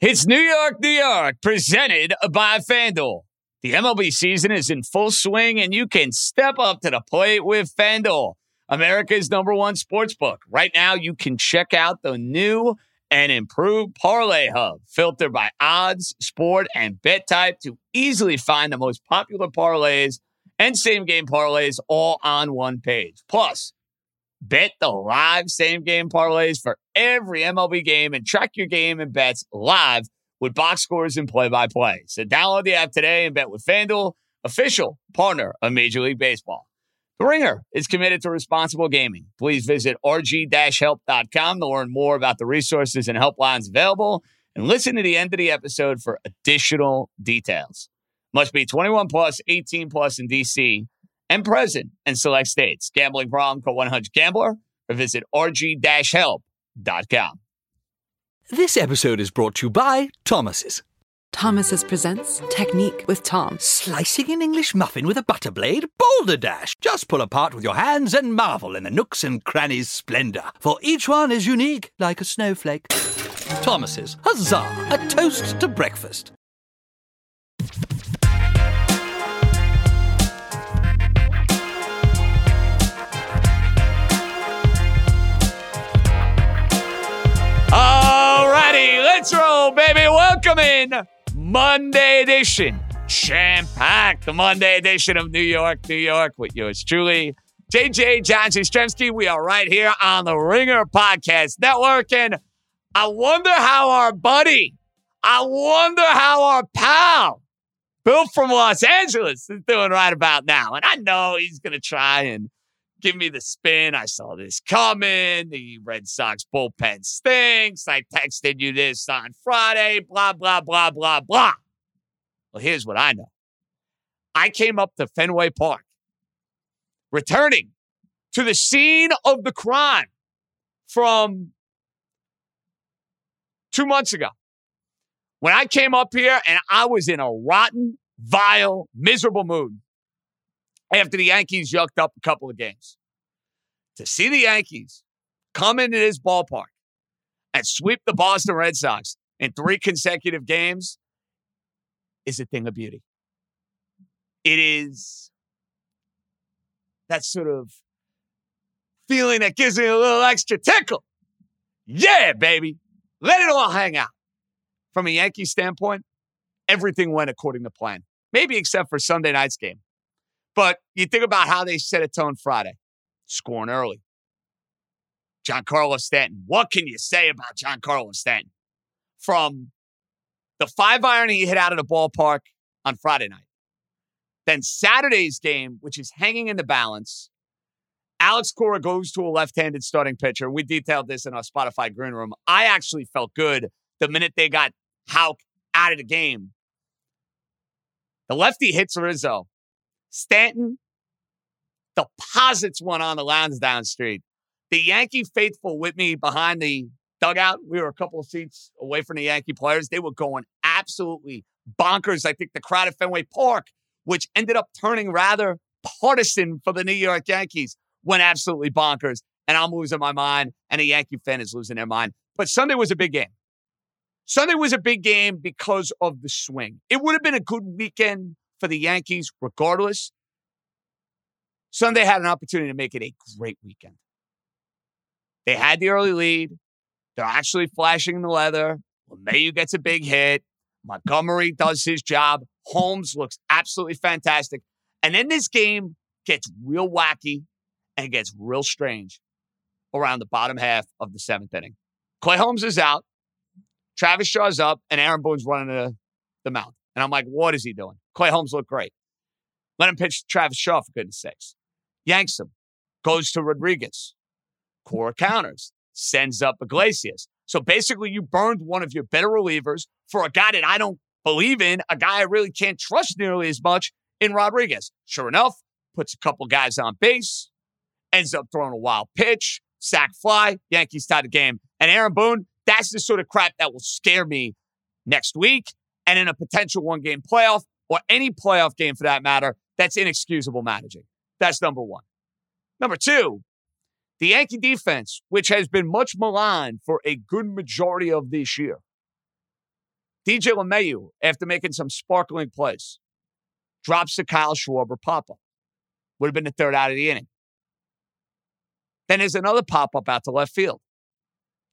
It's New York, New York, presented by FanDuel. The MLB season is in full swing, and you can step up to the plate with FanDuel, America's number one sports book. Right now, you can check out the new and improved Parlay Hub, filtered by odds, sport, and bet type to easily find the most popular parlays and same game parlays all on one page. Plus, Bet the live same game parlays for every MLB game and track your game and bets live with box scores and play by play. So download the app today and bet with FanDuel, official partner of Major League Baseball. The Ringer is committed to responsible gaming. Please visit rg help.com to learn more about the resources and helplines available and listen to the end of the episode for additional details. Must be 21 plus, 18 plus in DC and present in select states. Gambling problem, call 100 Gambler or visit rg-help.com. This episode is brought to you by Thomas's. Thomas's presents Technique with Tom. Slicing an English muffin with a butter blade? Boulder Dash! Just pull apart with your hands and marvel in the nooks and crannies' splendor, for each one is unique like a snowflake. Thomas's, huzzah! A toast to breakfast. Baby. Welcome in Monday edition. Jam packed the Monday edition of New York, New York with yours truly, JJ John Jastremski. We are right here on the Ringer Podcast Network. And I wonder how our buddy, I wonder how our pal, Bill from Los Angeles, is doing right about now. And I know he's going to try and give me the spin. I saw this coming. The Red Sox bullpen stinks. I texted you this on Friday, blah, blah, blah, blah, blah. Well, here's what I know I came up to Fenway Park, returning to the scene of the crime from two months ago. When I came up here and I was in a rotten, vile, miserable mood after the Yankees yucked up a couple of games. To see the Yankees come into this ballpark and sweep the Boston Red Sox in three consecutive games is a thing of beauty. It is that sort of feeling that gives me a little extra tickle. Yeah, baby. Let it all hang out. From a Yankee standpoint, everything went according to plan. Maybe except for Sunday night's game. But you think about how they set a tone Friday, scoring early. Giancarlo Stanton. What can you say about Giancarlo Stanton? From the five iron he hit out of the ballpark on Friday night. Then Saturday's game, which is hanging in the balance. Alex Cora goes to a left handed starting pitcher. We detailed this in our Spotify green room. I actually felt good the minute they got Houck out of the game. The lefty hits Rizzo. Stanton deposits one on the Lansdowne Street. The Yankee faithful with me behind the dugout, we were a couple of seats away from the Yankee players. They were going absolutely bonkers. I think the crowd at Fenway Park, which ended up turning rather partisan for the New York Yankees, went absolutely bonkers. And I'm losing my mind, and a Yankee fan is losing their mind. But Sunday was a big game. Sunday was a big game because of the swing. It would have been a good weekend for the Yankees, regardless. Sunday had an opportunity to make it a great weekend. They had the early lead. They're actually flashing the leather. LeMahieu gets a big hit. Montgomery does his job. Holmes looks absolutely fantastic. And then this game gets real wacky and gets real strange around the bottom half of the seventh inning. Clay Holmes is out. Travis Shaw's up, and Aaron Boone's running the, the mound. And I'm like, what is he doing? Clay Holmes looked great. Let him pitch Travis Shaw, for goodness sakes. Yanks him. Goes to Rodriguez. Cora counters. Sends up Iglesias. So basically, you burned one of your better relievers for a guy that I don't believe in, a guy I really can't trust nearly as much in Rodriguez. Sure enough, puts a couple guys on base, ends up throwing a wild pitch, sac fly, Yankees tie the game. And Aaron Boone, that's the sort of crap that will scare me next week and in a potential one game playoff or any playoff game for that matter. That's inexcusable managing. That's number one. Number two, the Yankee defense, which has been much maligned for a good majority of this year. DJ LeMahieu, after making some sparkling plays, drops to Kyle Schwarber pop up. Would have been the third out of the inning. Then there's another pop up out to left field.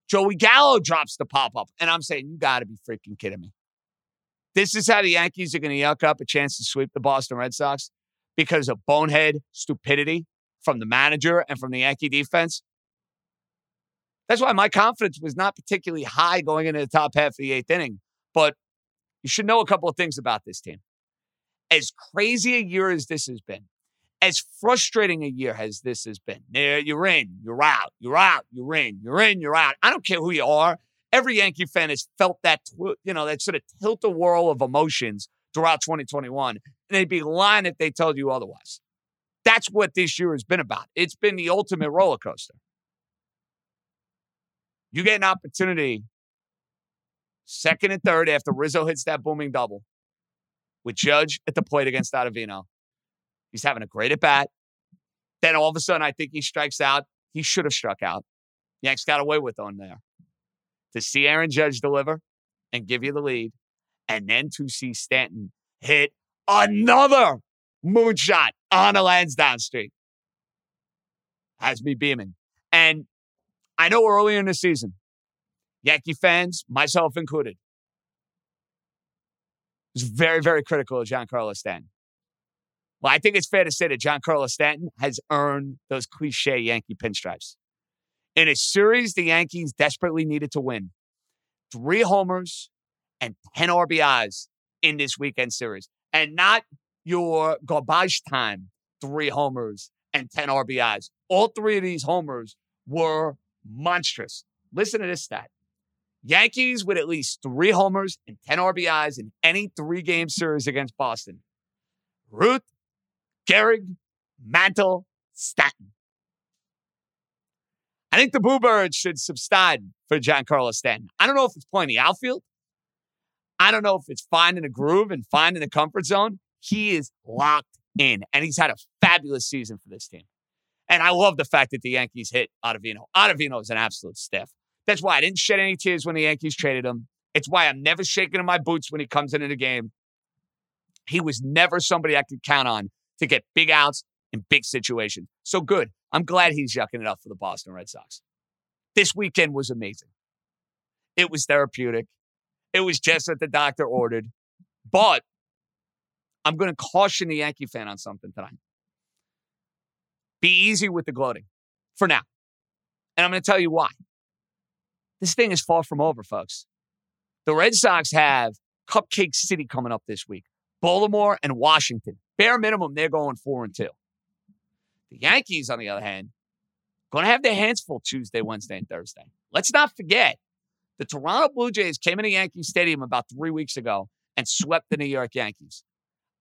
Joey Gallo drops the pop up. And I'm saying, you got to be freaking kidding me. This is how the Yankees are going to yuck up a chance to sweep the Boston Red Sox because of bonehead stupidity from the manager and from the Yankee defense. That's why my confidence was not particularly high going into the top half of the eighth inning. But you should know a couple of things about this team. As crazy a year as this has been, as frustrating a year as this has been, there you're in, you're out, you're out, you're in, you're in, you're out. I don't care who you are. Every Yankee fan has felt that, you know, that sort of tilt a whirl of emotions throughout 2021. And they'd be lying if they told you otherwise. That's what this year has been about. It's been the ultimate roller coaster. You get an opportunity second and third after Rizzo hits that booming double with Judge at the plate against Ottavino. He's having a great at bat. Then all of a sudden, I think he strikes out. He should have struck out. Yanks got away with on there. To see Aaron Judge deliver and give you the lead, and then to see Stanton hit another moonshot on a Lansdowne Street has me beaming. And I know early in the season, Yankee fans, myself included, was very, very critical of Giancarlo Stanton. Well, I think it's fair to say that Giancarlo Stanton has earned those cliche Yankee pinstripes. In a series the Yankees desperately needed to win, three homers and 10 RBIs in this weekend series. And not your garbage time three homers and 10 RBIs. All three of these homers were monstrous. Listen to this stat Yankees with at least three homers and 10 RBIs in any three game series against Boston. Ruth, Gehrig, Mantle, Stanton. I think the Bluebirds should subside for Giancarlo Stanton. I don't know if it's playing the outfield. I don't know if it's finding a groove and finding the comfort zone. He is locked in, and he's had a fabulous season for this team. And I love the fact that the Yankees hit Ottavino. Ottavino is an absolute stiff. That's why I didn't shed any tears when the Yankees traded him. It's why I'm never shaking in my boots when he comes into the game. He was never somebody I could count on to get big outs in big situations. So good. I'm glad he's yucking it up for the Boston Red Sox. This weekend was amazing. It was therapeutic. It was just what the doctor ordered. But I'm going to caution the Yankee fan on something tonight. Be easy with the gloating for now. And I'm going to tell you why. This thing is far from over, folks. The Red Sox have Cupcake City coming up this week, Baltimore and Washington. Bare minimum, they're going four and two. The Yankees, on the other hand, going to have their hands full Tuesday, Wednesday, and Thursday. Let's not forget the Toronto Blue Jays came into Yankee Stadium about three weeks ago and swept the New York Yankees.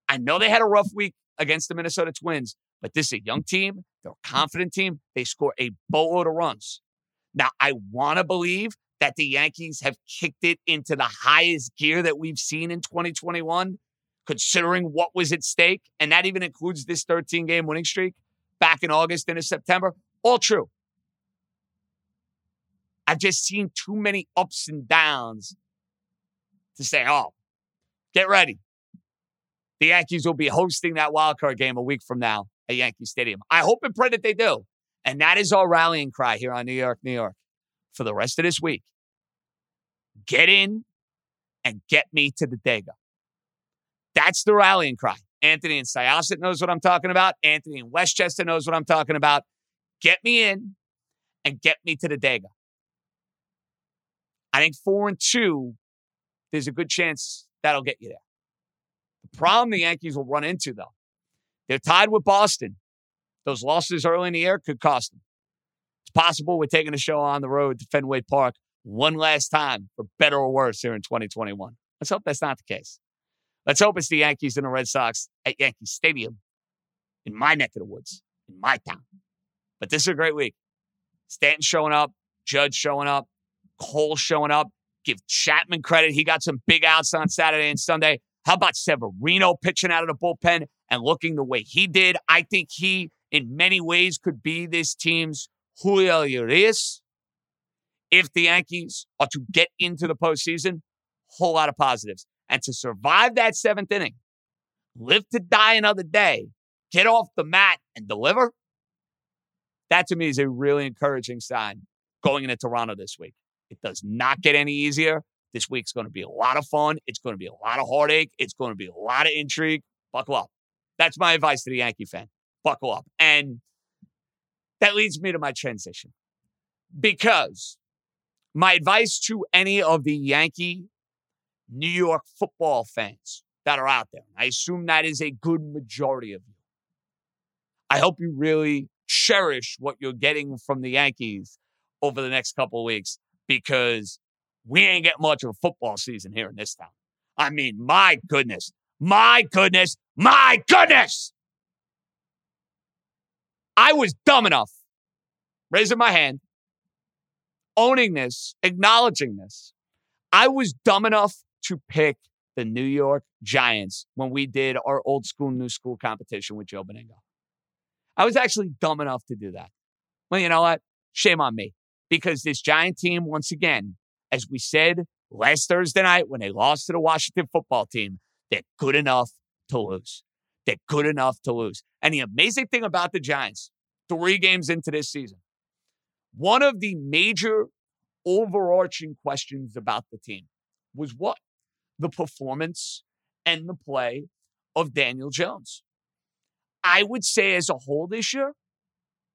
I know they had a rough week against the Minnesota Twins, but this is a young team. They're a confident team. They score a boatload of runs. Now, I want to believe that the Yankees have kicked it into the highest gear that we've seen in 2021, considering what was at stake. And that even includes this 13 game winning streak back in August into September. All true. I've just seen too many ups and downs to say, oh, get ready the Yankees will be hosting that wild card game a week from now at Yankee Stadium. I hope and pray that they do. And that is our rallying cry here on New York, New York for the rest of this week. Get in and get me to the Dega. That's the rallying cry. Anthony and Syosset knows what I'm talking about. Anthony and Westchester knows what I'm talking about. Get me in and get me to the Dega. I think four and two, there's a good chance that'll get you there. The problem the Yankees will run into, though, they're tied with Boston. Those losses early in the year could cost them. It's possible we're taking a show on the road to Fenway Park one last time for better or worse here in 2021. Let's hope that's not the case. Let's hope it's the Yankees and the Red Sox at Yankee Stadium in my neck of the woods, in my town. But this is a great week. Stanton showing up, Judge showing up, Cole showing up. Give Chapman credit. He got some big outs on Saturday and Sunday. How about Severino pitching out of the bullpen and looking the way he did? I think he, in many ways, could be this team's Julio Urias. If the Yankees are to get into the postseason, whole lot of positives. And to survive that seventh inning, live to die another day, get off the mat and deliver, that to me is a really encouraging sign going into Toronto this week. It does not get any easier. This week's going to be a lot of fun. It's going to be a lot of heartache. It's going to be a lot of intrigue. Buckle up. That's my advice to the Yankee fan. Buckle up. And that leads me to my transition because my advice to any of the Yankee New York football fans that are out there, I assume that is a good majority of you. I hope you really cherish what you're getting from the Yankees over the next couple of weeks because we ain't getting much of a football season here in this town. I mean, my goodness, my goodness, my goodness. I was dumb enough, raising my hand, owning this, acknowledging this. I was dumb enough to pick the New York Giants when we did our old school, new school competition with Joe Benigno. I was actually dumb enough to do that. Well, you know what? Shame on me because this Giant team, once again, as we said last Thursday night when they lost to the Washington football team, they're good enough to lose. They're good enough to lose. And the amazing thing about the Giants, three games into this season, one of the major overarching questions about the team was what? The performance and the play of Daniel Jones. I would say, as a whole this year,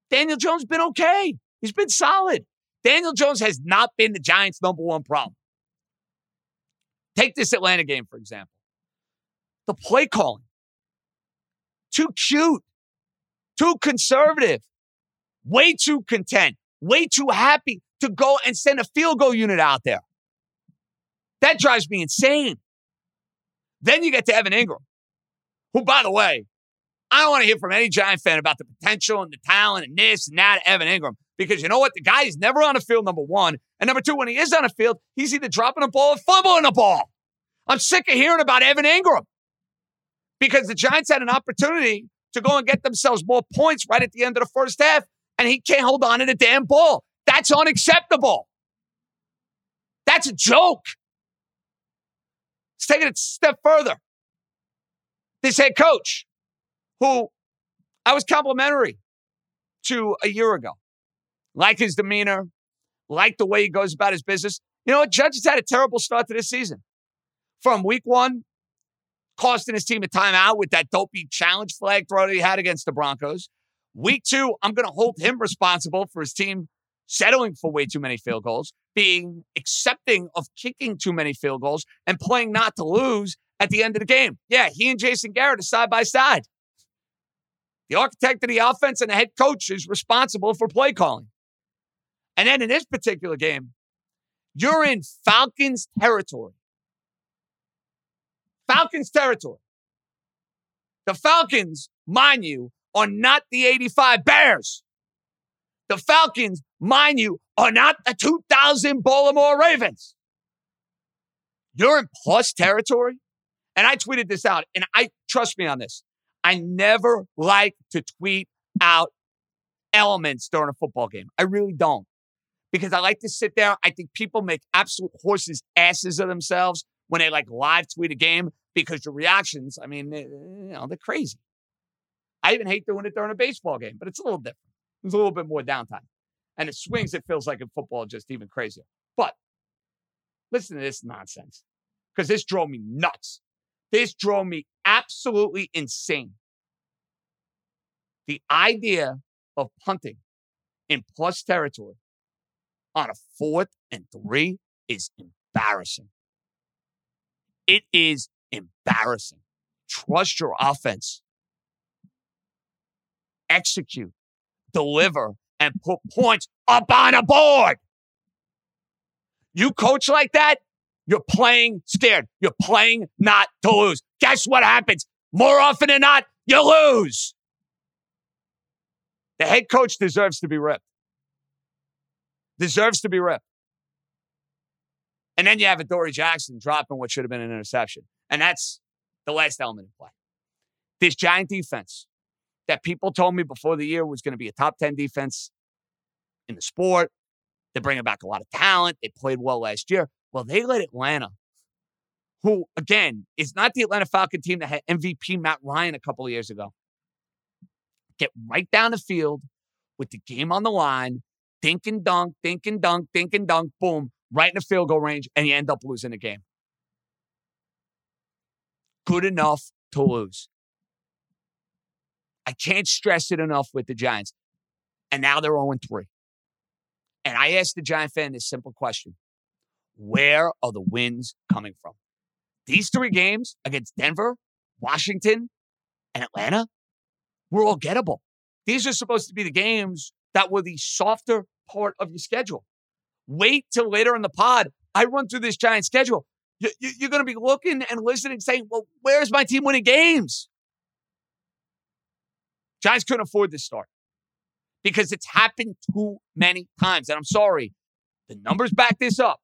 Daniel Jones been okay. He's been solid. Daniel Jones has not been the Giants' number one problem. Take this Atlanta game, for example. The play calling, too cute, too conservative, way too content, way too happy to go and send a field goal unit out there. That drives me insane. Then you get to Evan Engram, who, by the way, I don't want to hear from any Giant fan about the potential and the talent and this and that of Evan Engram, Because you know what? The guy is never on the field, number one. And number two, when he is on the field, he's either dropping a ball or fumbling a ball. I'm sick of hearing about Evan Engram because the Giants had an opportunity to go and get themselves more points right at the end of the first half, and he can't hold on to the damn ball. That's unacceptable. That's a joke. Let's take it a step further. This head coach, who I was complimentary to a year ago, like his demeanor, like the way he goes about his business. You know what? Judge has had a terrible start to this season. From week one, costing his team a timeout with that dopey challenge flag throw that he had against the Broncos. Week two, I'm going to hold him responsible for his team settling for way too many field goals, being accepting of kicking too many field goals, and playing not to lose at the end of the game. Yeah, he and Jason Garrett are side by side. The architect of the offense and the head coach is responsible for play calling. And then in this particular game, you're in Falcons territory. Falcons territory. The Falcons, mind you, are not the 85 Bears. The Falcons, mind you, are not the 2000 Baltimore Ravens. You're in plus territory. And I tweeted this out, and I trust me on this. I never like to tweet out elements during a football game. I really don't because I like to sit there. I think people make absolute horses asses of themselves when they like live tweet a game because the reactions, I mean, eh, you know, they're crazy. I even hate doing it during a baseball game, but it's a little different. There's a little bit more downtime. And it swings, it feels like in football, just even crazier. But listen to this nonsense because this drove me nuts. This drove me absolutely insane. The idea of punting in plus territory on a fourth and three is embarrassing. It is embarrassing. Trust your offense. Execute, deliver, and put points up on a board. You coach like that, you're playing scared. You're playing not to lose. Guess what happens? More often than not, you lose. The head coach deserves to be ripped. Deserves to be ripped. And then you have Adoree Jackson dropping what should have been an interception. And that's the last element of play. This giant defense that people told me before the year was going to be a top 10 defense in the sport. They're bringing back a lot of talent. They played well last year. Well, they let Atlanta, who, again, is not the Atlanta Falcon team that had MVP Matt Ryan a couple of years ago, get right down the field with the game on the line, dink and dunk, dink and dunk, dink and dunk, boom, right in the field goal range, and you end up losing the game. Good enough to lose. I can't stress it enough with the Giants. And now they're 0 3. And I asked the Giant fan this simple question Where are the wins coming from? These three games against Denver, Washington, and Atlanta were all gettable. These are supposed to be the games that were the softer part of your schedule. Wait till later in the pod. I run through this giant schedule. You're going to be looking and listening, saying, well, where's my team winning games? Giants couldn't afford this start because it's happened too many times. And I'm sorry, the numbers back this up.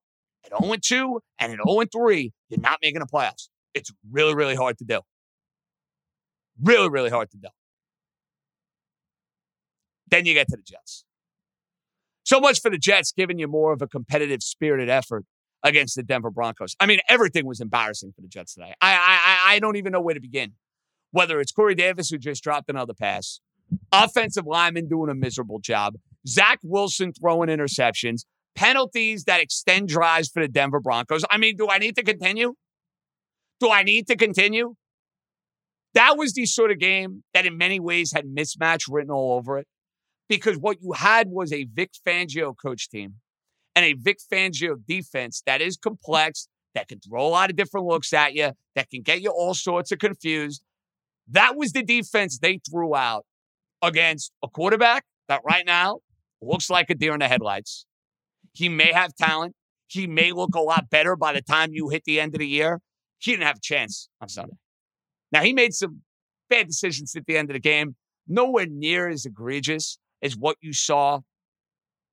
At 0 2 and at 0 3, you're not making the playoffs. It's really, really hard to do. Really, really hard to do. Then you get to the Jets. So much for the Jets giving you more of a competitive, spirited effort against the Denver Broncos. I mean, everything was embarrassing for the Jets today. I I I don't even know where to begin. Whether it's Corey Davis who just dropped another pass, offensive lineman doing a miserable job, Zach Wilson throwing interceptions, penalties that extend drives for the Denver Broncos. I mean, do I need to continue? Do I need to continue? That was the sort of game that in many ways had mismatch written all over it because what you had was a Vic Fangio coach team and a Vic Fangio defense that is complex, that can throw a lot of different looks at you, that can get you all sorts of confused. That was the defense they threw out against a quarterback that right now looks like a deer in the headlights. He may have talent. He may look a lot better by the time you hit the end of the year. He didn't have a chance on Sunday. Now, he made some bad decisions at the end of the game, nowhere near as egregious as what you saw.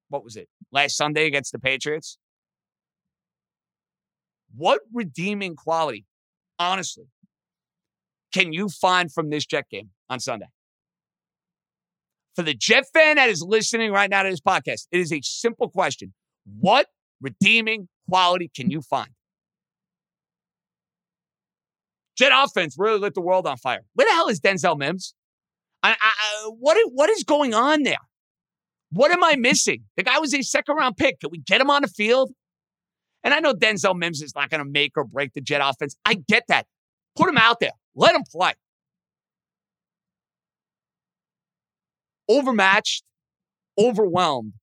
What was it last Sunday against the Patriots? What redeeming quality, honestly, can you find from this Jet game on Sunday? For the Jet fan that is listening right now to this podcast, it is a simple question. What redeeming quality can you find? Jet offense really lit the world on fire. Where the hell is Denzel Mims? I, I, what, what is going on there? What am I missing? The guy was a second round pick. Can we get him on the field? And I know Denzel Mims is not going to make or break the Jet offense. I get that. Put him out there. Let him play. Overmatched, overwhelmed.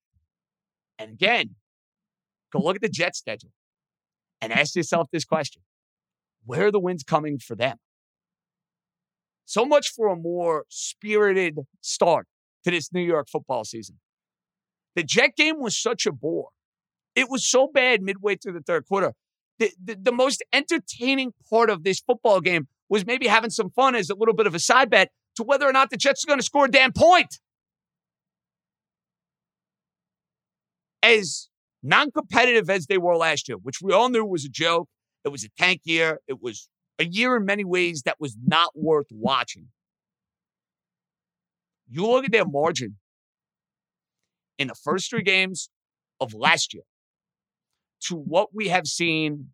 And again, go look at the Jet schedule and ask yourself this question Where are the wins coming for them? So much for a more spirited start to this New York football season. The Jet game was such a bore. It was so bad midway through the third quarter. The, the, the, most entertaining part of this football game was maybe having some fun as a little bit of a side bet to whether or not the Jets are going to score a damn point. As non competitive as they were last year, which we all knew was a joke, it was a tank year, it was a year in many ways that was not worth watching. You look at their margin in the first three games of last year to what we have seen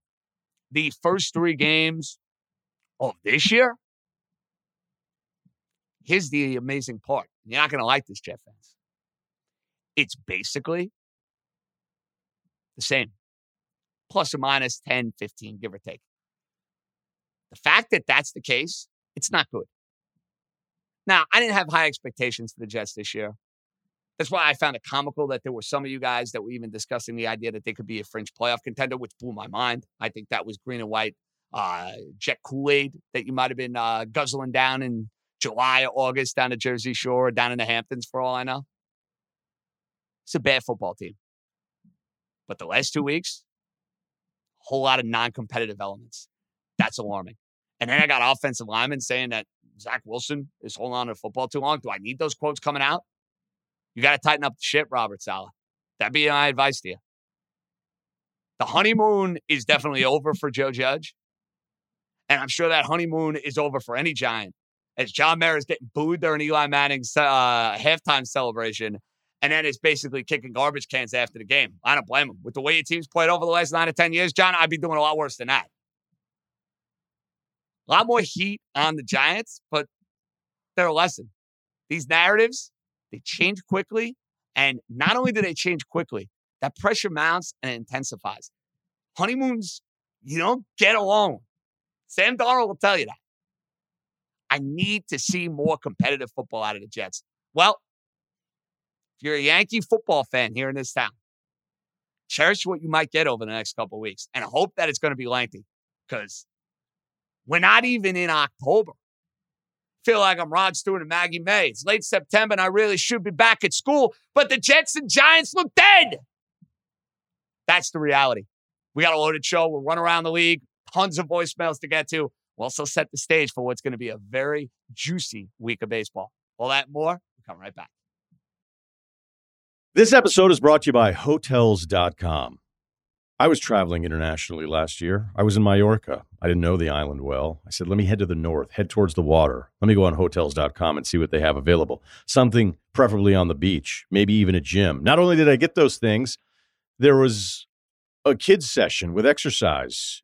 the first three games of this year. Here's the amazing part. You're not going to like this, Jet fans. It's basically the same, plus or minus 10, 15, give or take. The fact that that's the case, it's not good. Now, I didn't have high expectations for the Jets this year. That's why I found it comical that there were some of you guys that were even discussing the idea that they could be a fringe playoff contender, which blew my mind. I think that was green and white uh, jet Kool Aid that you might have been uh, guzzling down in July or August down the Jersey Shore or down in the Hamptons, for all I know. It's a bad football team. But the last two weeks, a whole lot of non competitive elements. That's alarming. And then I got offensive linemen saying that Zach Wilson is holding on to football too long. Do I need those quotes coming out? You got to tighten up the shit, Robert Saleh. That'd be my advice to you. The honeymoon is definitely over for Joe Judge. And I'm sure that honeymoon is over for any Giant. As John Mara is getting booed during Eli Manning's uh, halftime celebration, and then it's basically kicking garbage cans after the game. I don't blame him. With the way your team's played over the last nine or 10 years, John, I'd be doing a lot worse than that. A lot more heat on the Giants, but they're a lesson. These narratives, they change quickly. And not only do they change quickly, that pressure mounts and intensifies. Honeymoons, you don't get along. Sam Darnold will tell you that. I need to see more competitive football out of the Jets. Well, if you're a Yankee football fan here in this town, cherish what you might get over the next couple weeks and hope that it's going to be lengthy because we're not even in October. Feel like I'm Rod Stewart and Maggie May. It's late September and I really should be back at school, but the Jets and Giants look dead. That's the reality. We got a loaded show. We'll run around the league, tons of voicemails to get to. We'll also set the stage for what's going to be a very juicy week of baseball. All that more, we'll come right back. This episode is brought to you by Hotels.com. I was traveling internationally last year. I was in Mallorca. I didn't know the island well. I said, let me head to the north, head towards the water. Let me go on hotels.com and see what they have available. Something preferably on the beach, maybe even a gym. Not only did I get those things, there was a kids session with exercise,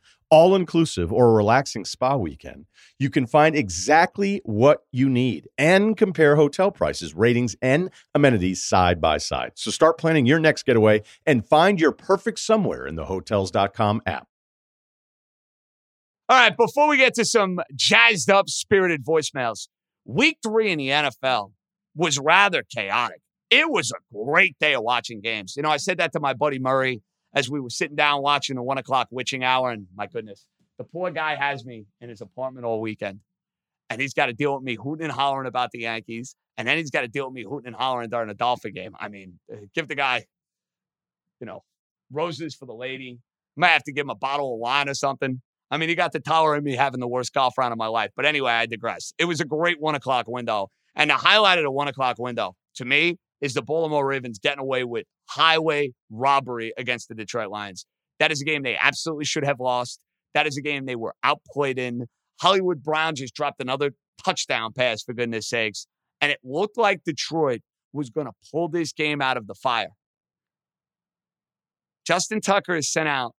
all inclusive or a relaxing spa weekend, you can find exactly what you need and compare hotel prices, ratings, and amenities side by side. So start planning your next getaway and find your perfect somewhere in the hotels.com app. All right, before we get to some jazzed up, spirited voicemails, week three in the NFL was rather chaotic. It was a great day of watching games. You know, I said that to my buddy Murray as we were sitting down watching the one o'clock witching hour, and my goodness, the poor guy has me in his apartment all weekend. And he's got to deal with me hooting and hollering about the Yankees. And then he's got to deal with me hooting and hollering during a Dolphin game. I mean, uh, give the guy, you know, roses for the lady. Might have to give him a bottle of wine or something. I mean, he got to tolerate me having the worst golf round of my life. But anyway, I digress. It was a great one o'clock window. And the highlight of the one o'clock window to me is the Baltimore Ravens getting away with highway robbery against the Detroit Lions. That is a game they absolutely should have lost. That is a game they were outplayed in. Hollywood Brown just dropped another touchdown pass, for goodness sakes. And it looked like Detroit was going to pull this game out of the fire. Justin Tucker is sent out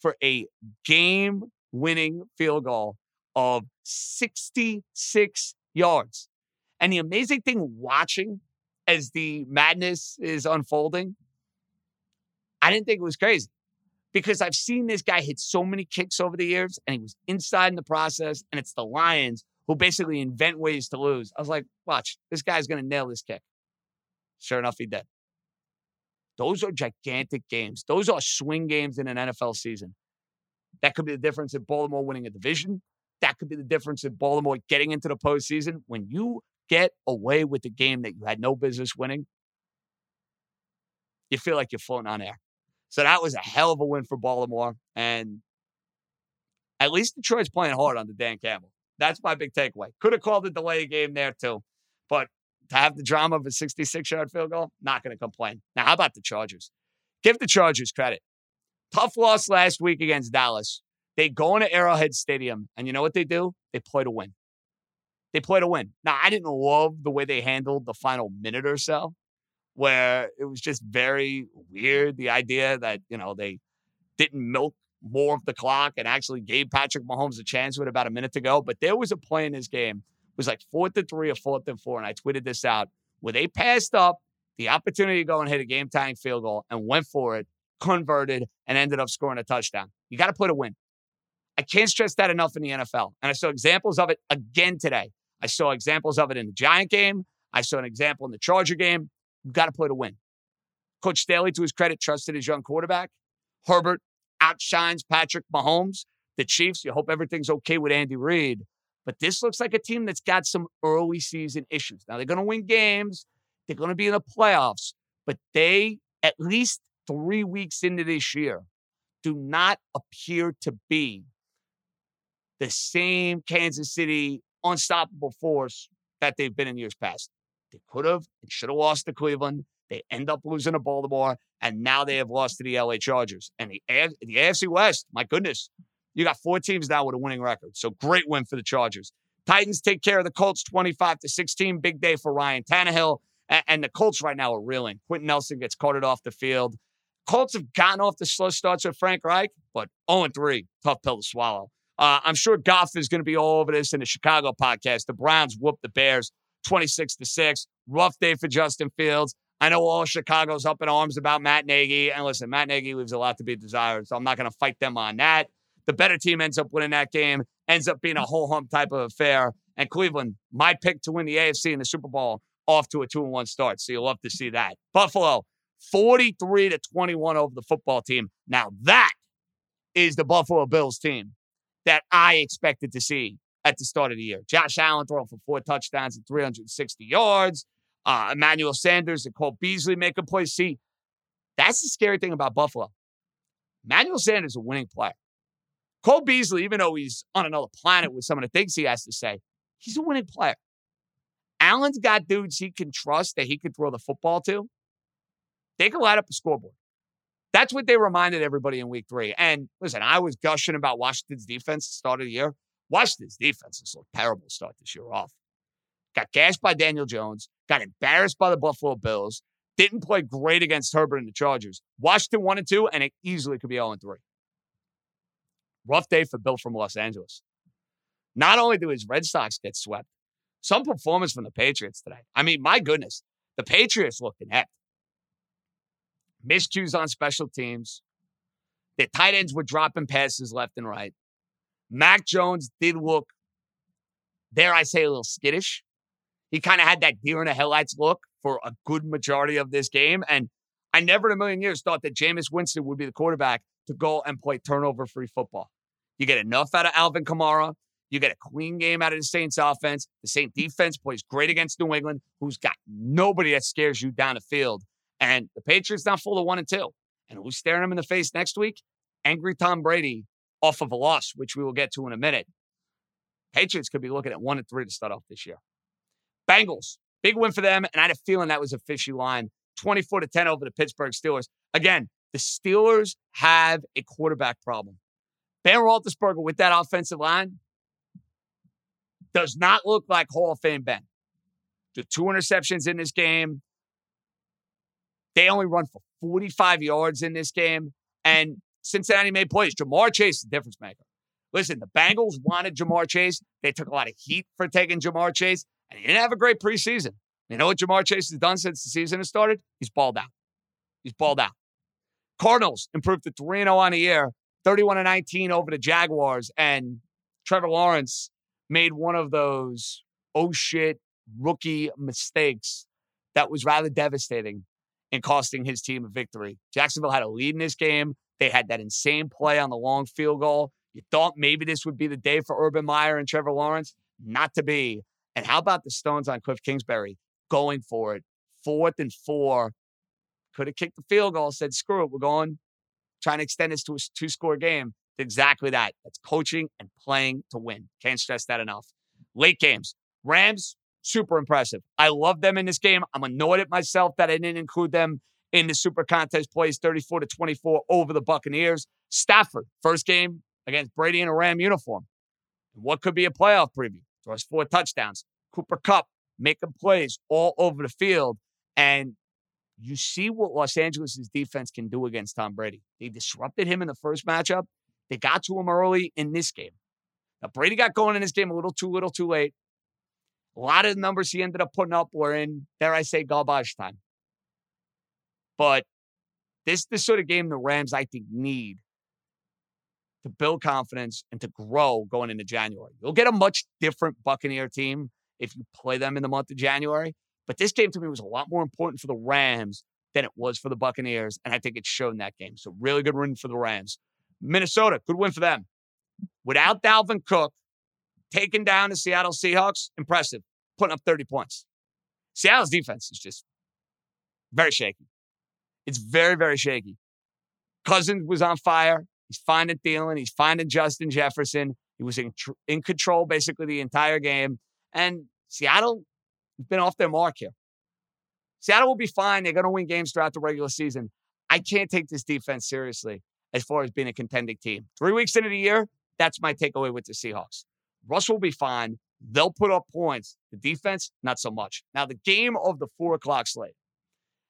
for a game winning field goal of 66 yards. And the amazing thing watching as the madness is unfolding, I didn't think it was crazy because I've seen this guy hit so many kicks over the years and he was inside in the process. And it's the Lions who basically invent ways to lose. I was like, watch, this guy's going to nail this kick. Sure enough, he did. Those are gigantic games. Those are swing games in an NFL season. That could be the difference in Baltimore winning a division. That could be the difference in Baltimore getting into the postseason. When you get away with the game that you had no business winning, you feel like you're floating on air. So that was a hell of a win for Baltimore. And at least Detroit's playing hard under Dan Campbell. That's my big takeaway. Could have called a delay game there too. But to have the drama of a 66 yard field goal, not going to complain. Now, how about the Chargers? Give the Chargers credit. Tough loss last week against Dallas. They go into Arrowhead Stadium, and you know what they do? They play to win. They play to win. Now, I didn't love the way they handled the final minute or so, where it was just very weird. The idea that, you know, they didn't milk more of the clock and actually gave Patrick Mahomes a chance with about a minute to go. But there was a play in this game. It was like fourth and three or fourth and four. And I tweeted this out where they passed up the opportunity to go and hit a game tying field goal and went for it, converted, and ended up scoring a touchdown. You got to put a win. I can't stress that enough in the NFL. And I saw examples of it again today. I saw examples of it in the Giant game. I saw an example in the Charger game. You've got to play to win. Coach Staley, to his credit, trusted his young quarterback. Herbert outshines Patrick Mahomes. The Chiefs, you hope everything's okay with Andy Reid. But this looks like a team that's got some early season issues. Now, they're going to win games, they're going to be in the playoffs, but they, at least three weeks into this year, do not appear to be the same Kansas City unstoppable force that they've been in years past. They could have and should have lost to Cleveland. They end up losing to Baltimore, and now they have lost to the LA Chargers. And the, the AFC West, my goodness, you got four teams now with a winning record. So great win for the Chargers. Titans take care of the Colts 25 to 16. Big day for Ryan Tannehill. And, the Colts right now are reeling. Quenton Nelson gets carted off the field. Colts have gotten off the slow starts with Frank Reich, but 0 3, tough pill to swallow. Uh, I'm sure Goff is going to be all over this in the Chicago podcast. The Browns whooped the Bears 26 to 6. Rough day for Justin Fields. I know all Chicago's up in arms about Matt Nagy. And listen, Matt Nagy leaves a lot to be desired, so I'm not going to fight them on that. The better team ends up winning that game, ends up being a whole hump type of affair. And Cleveland, my pick to win the AFC in the Super Bowl, off to a two and one start. So you'll love to see that. Buffalo, 43 to 21 over the football team. Now that is the Buffalo Bills team that I expected to see at the start of the year. Josh Allen throwing for four touchdowns and 360 yards. Uh, Emmanuel Sanders and Cole Beasley making plays. See, that's the scary thing about Buffalo. Emmanuel Sanders is a winning player. Cole Beasley, even though he's on another planet with some of the things he has to say, he's a winning player. Allen's got dudes he can trust that he can throw the football to. They can light up a scoreboard. That's what they reminded everybody in week three. And listen, I was gushing about Washington's defense at the start of the year. Washington's defense is a terrible start this year off. Got gashed by Daniel Jones, got embarrassed by the Buffalo Bills, didn't play great against Herbert and the Chargers. Washington 1 and 2, and it easily could be 0 and 3. Rough day for Bill from Los Angeles. Not only do his Red Sox get swept, some performance from the Patriots today. I mean, my goodness, the Patriots looked inept. Miscues on special teams. The tight ends were dropping passes left and right. Mac Jones did look, dare I say, a little skittish. He kind of had that deer in the headlights look for a good majority of this game. And I never in a million years thought that Jameis Winston would be the quarterback to go and play turnover free football. You get enough out of Alvin Kamara. You get a clean game out of the Saints offense. The Saints defense plays great against New England, who's got nobody that scares you down the field. And the Patriots now full of one and two. And who's staring them in the face next week? Angry Tom Brady off of a loss, which we will get to in a minute. Patriots could be looking at one and three to start off this year. Bengals, big win for them. And I had a feeling that was a fishy line 24 to 10 over the Pittsburgh Steelers. Again, the Steelers have a quarterback problem. Ben Roethlisberger with that offensive line does not look like Hall of Fame Ben. The two interceptions in this game. They only run for 45 yards in this game. And Cincinnati made plays. Ja'Marr Chase the difference maker. Listen, the Bengals wanted Ja'Marr Chase. They took a lot of heat for taking Ja'Marr Chase, and he didn't have a great preseason. You know what Ja'Marr Chase has done since the season has started? He's balled out. He's balled out. Cardinals improved to 3 0 on the year, 31 19 over the Jaguars. And Trevor Lawrence made one of those oh shit rookie mistakes that was rather devastating in costing his team a victory. Jacksonville had a lead in this game. They had that insane play on the long field goal. You thought maybe this would be the day for Urban Meyer and Trevor Lawrence. Not to be. And how about the Stones on Cliff Kingsbury going for it? Fourth and four could have kicked the field goal, said, screw it, we're going, trying to extend this to a two score game. Exactly that. That's coaching and playing to win. Can't stress that enough. Late games. Rams, super impressive. I love them in this game. I'm annoyed at myself that I didn't include them in the super contest plays 34 to 24 over the Buccaneers. Stafford, first game against Brady in a Ram uniform. What could be a playoff preview? Throws four touchdowns. Cooper Kupp making plays all over the field. And you see what Los Angeles' defense can do against Tom Brady. They disrupted him in the first matchup. They got to him early in this game. Now, Brady got going in this game a little too little too late. A lot of the numbers he ended up putting up were in, dare I say, garbage time. But this is the sort of game the Rams, I think, need to build confidence and to grow going into January. You'll get a much different Buccaneer team if you play them in the month of January. But this game to me was a lot more important for the Rams than it was for the Buccaneers. And I think it showed in that game. So, really good win for the Rams. Minnesota, good win for them. Without Dalvin Cook taking down the Seattle Seahawks, impressive, putting up 30 points. Seattle's defense is just very shaky. It's very, very shaky. Cousins was on fire. He's finding Thielen. He's finding Justin Jefferson. He was in, tr- in control basically the entire game. And Seattle has been off their mark here. Seattle will be fine. They're going to win games throughout the regular season. I can't take this defense seriously as far as being a contending team. Three weeks into the year, that's my takeaway with the Seahawks. Russell will be fine. They'll put up points. The defense, not so much. Now, the game of the four o'clock slate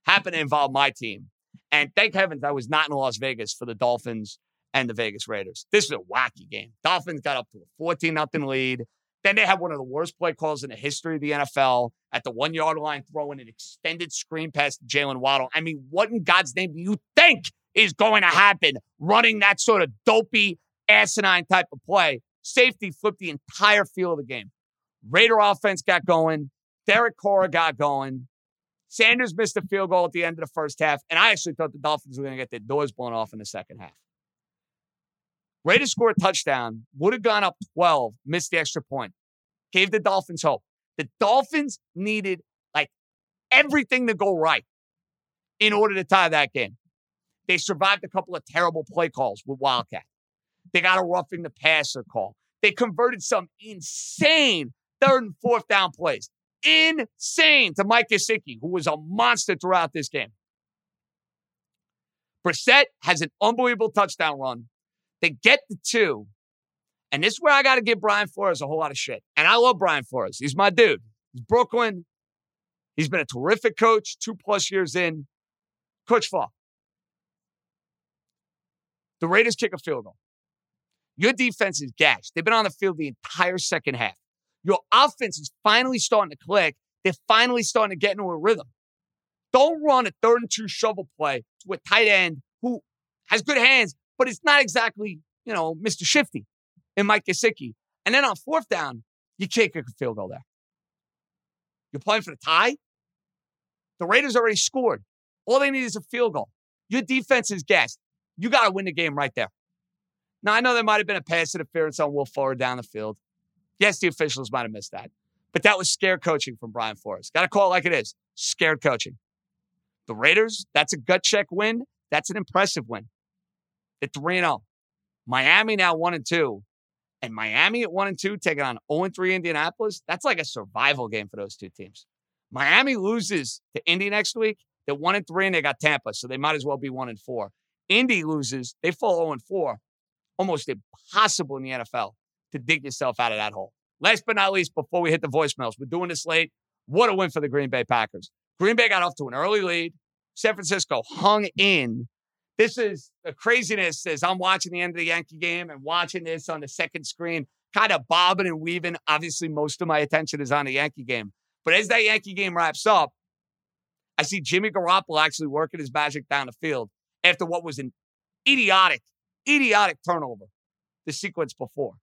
happened to involve my team. And thank heavens I was not in Las Vegas for the Dolphins and the Vegas Raiders. This is a wacky game. Dolphins got up to a 14 0 lead. Then they had one of the worst play calls in the history of the NFL at the one yard line, throwing an extended screen pass to Jaylen Waddle. I mean, what in God's name do you think is going to happen running that sort of dopey, asinine type of play? Safety flipped the entire field of the game. Raider offense got going. Derek Carr got going. Sanders missed a field goal at the end of the first half, and I actually thought the Dolphins were going to get their doors blown off in the second half. Raiders scored a touchdown, would have gone up 12, missed the extra point, gave the Dolphins hope. The Dolphins needed like everything to go right in order to tie that game. They survived a couple of terrible play calls with Wildcat. They got a roughing the passer call. They converted some insane third and fourth down plays. Insane to Mike Gesicki, who was a monster throughout this game. Brissett has an unbelievable touchdown run. They get the two. And this is where I got to give Brian Flores a whole lot of shit. And I love Brian Flores. He's my dude. He's Brooklyn. He's been a terrific coach, two plus years in. Coach Fall. The Raiders kick a field goal. Your defense is gashed. They've been on the field the entire second half. Your offense is finally starting to click. They're finally starting to get into a rhythm. Don't run a third and two shovel play to a tight end who has good hands, but it's not exactly, you know, Mr. Shifty and Mike Gesicki. And then on fourth down, you can't kick a field goal there. You're playing for the tie. The Raiders already scored. All they need is a field goal. Your defense is gassed. You got to win the game right there. Now, I know there might have been a pass interference on Will Fuller down the field. Yes, the officials might have missed that. But that was scared coaching from Brian Flores. Got to call it like it is. Scared coaching. The Raiders, that's a gut check win. That's an impressive win. At 3 0. Miami now 1 and 2. And Miami at 1 and 2 taking on 0 and 3 Indianapolis. That's like a survival game for those two teams. Miami loses to Indy next week. They're 1 and 3 and they got Tampa, so they might as well be 1 and 4. Indy loses, they fall 0 and 4. Almost impossible in the NFL to dig yourself out of that hole. Last but not least, before we hit the voicemails, we're doing this late. What a win for the Green Bay Packers. Green Bay got off to an early lead. San Francisco hung in. This is the craziness as I'm watching the end of the Yankee game and watching this on the second screen, kind of bobbing and weaving. Obviously, most of my attention is on the Yankee game. But as that Yankee game wraps up, I see Jimmy Garoppolo actually working his magic down the field after what was an idiotic, idiotic turnover the sequence before.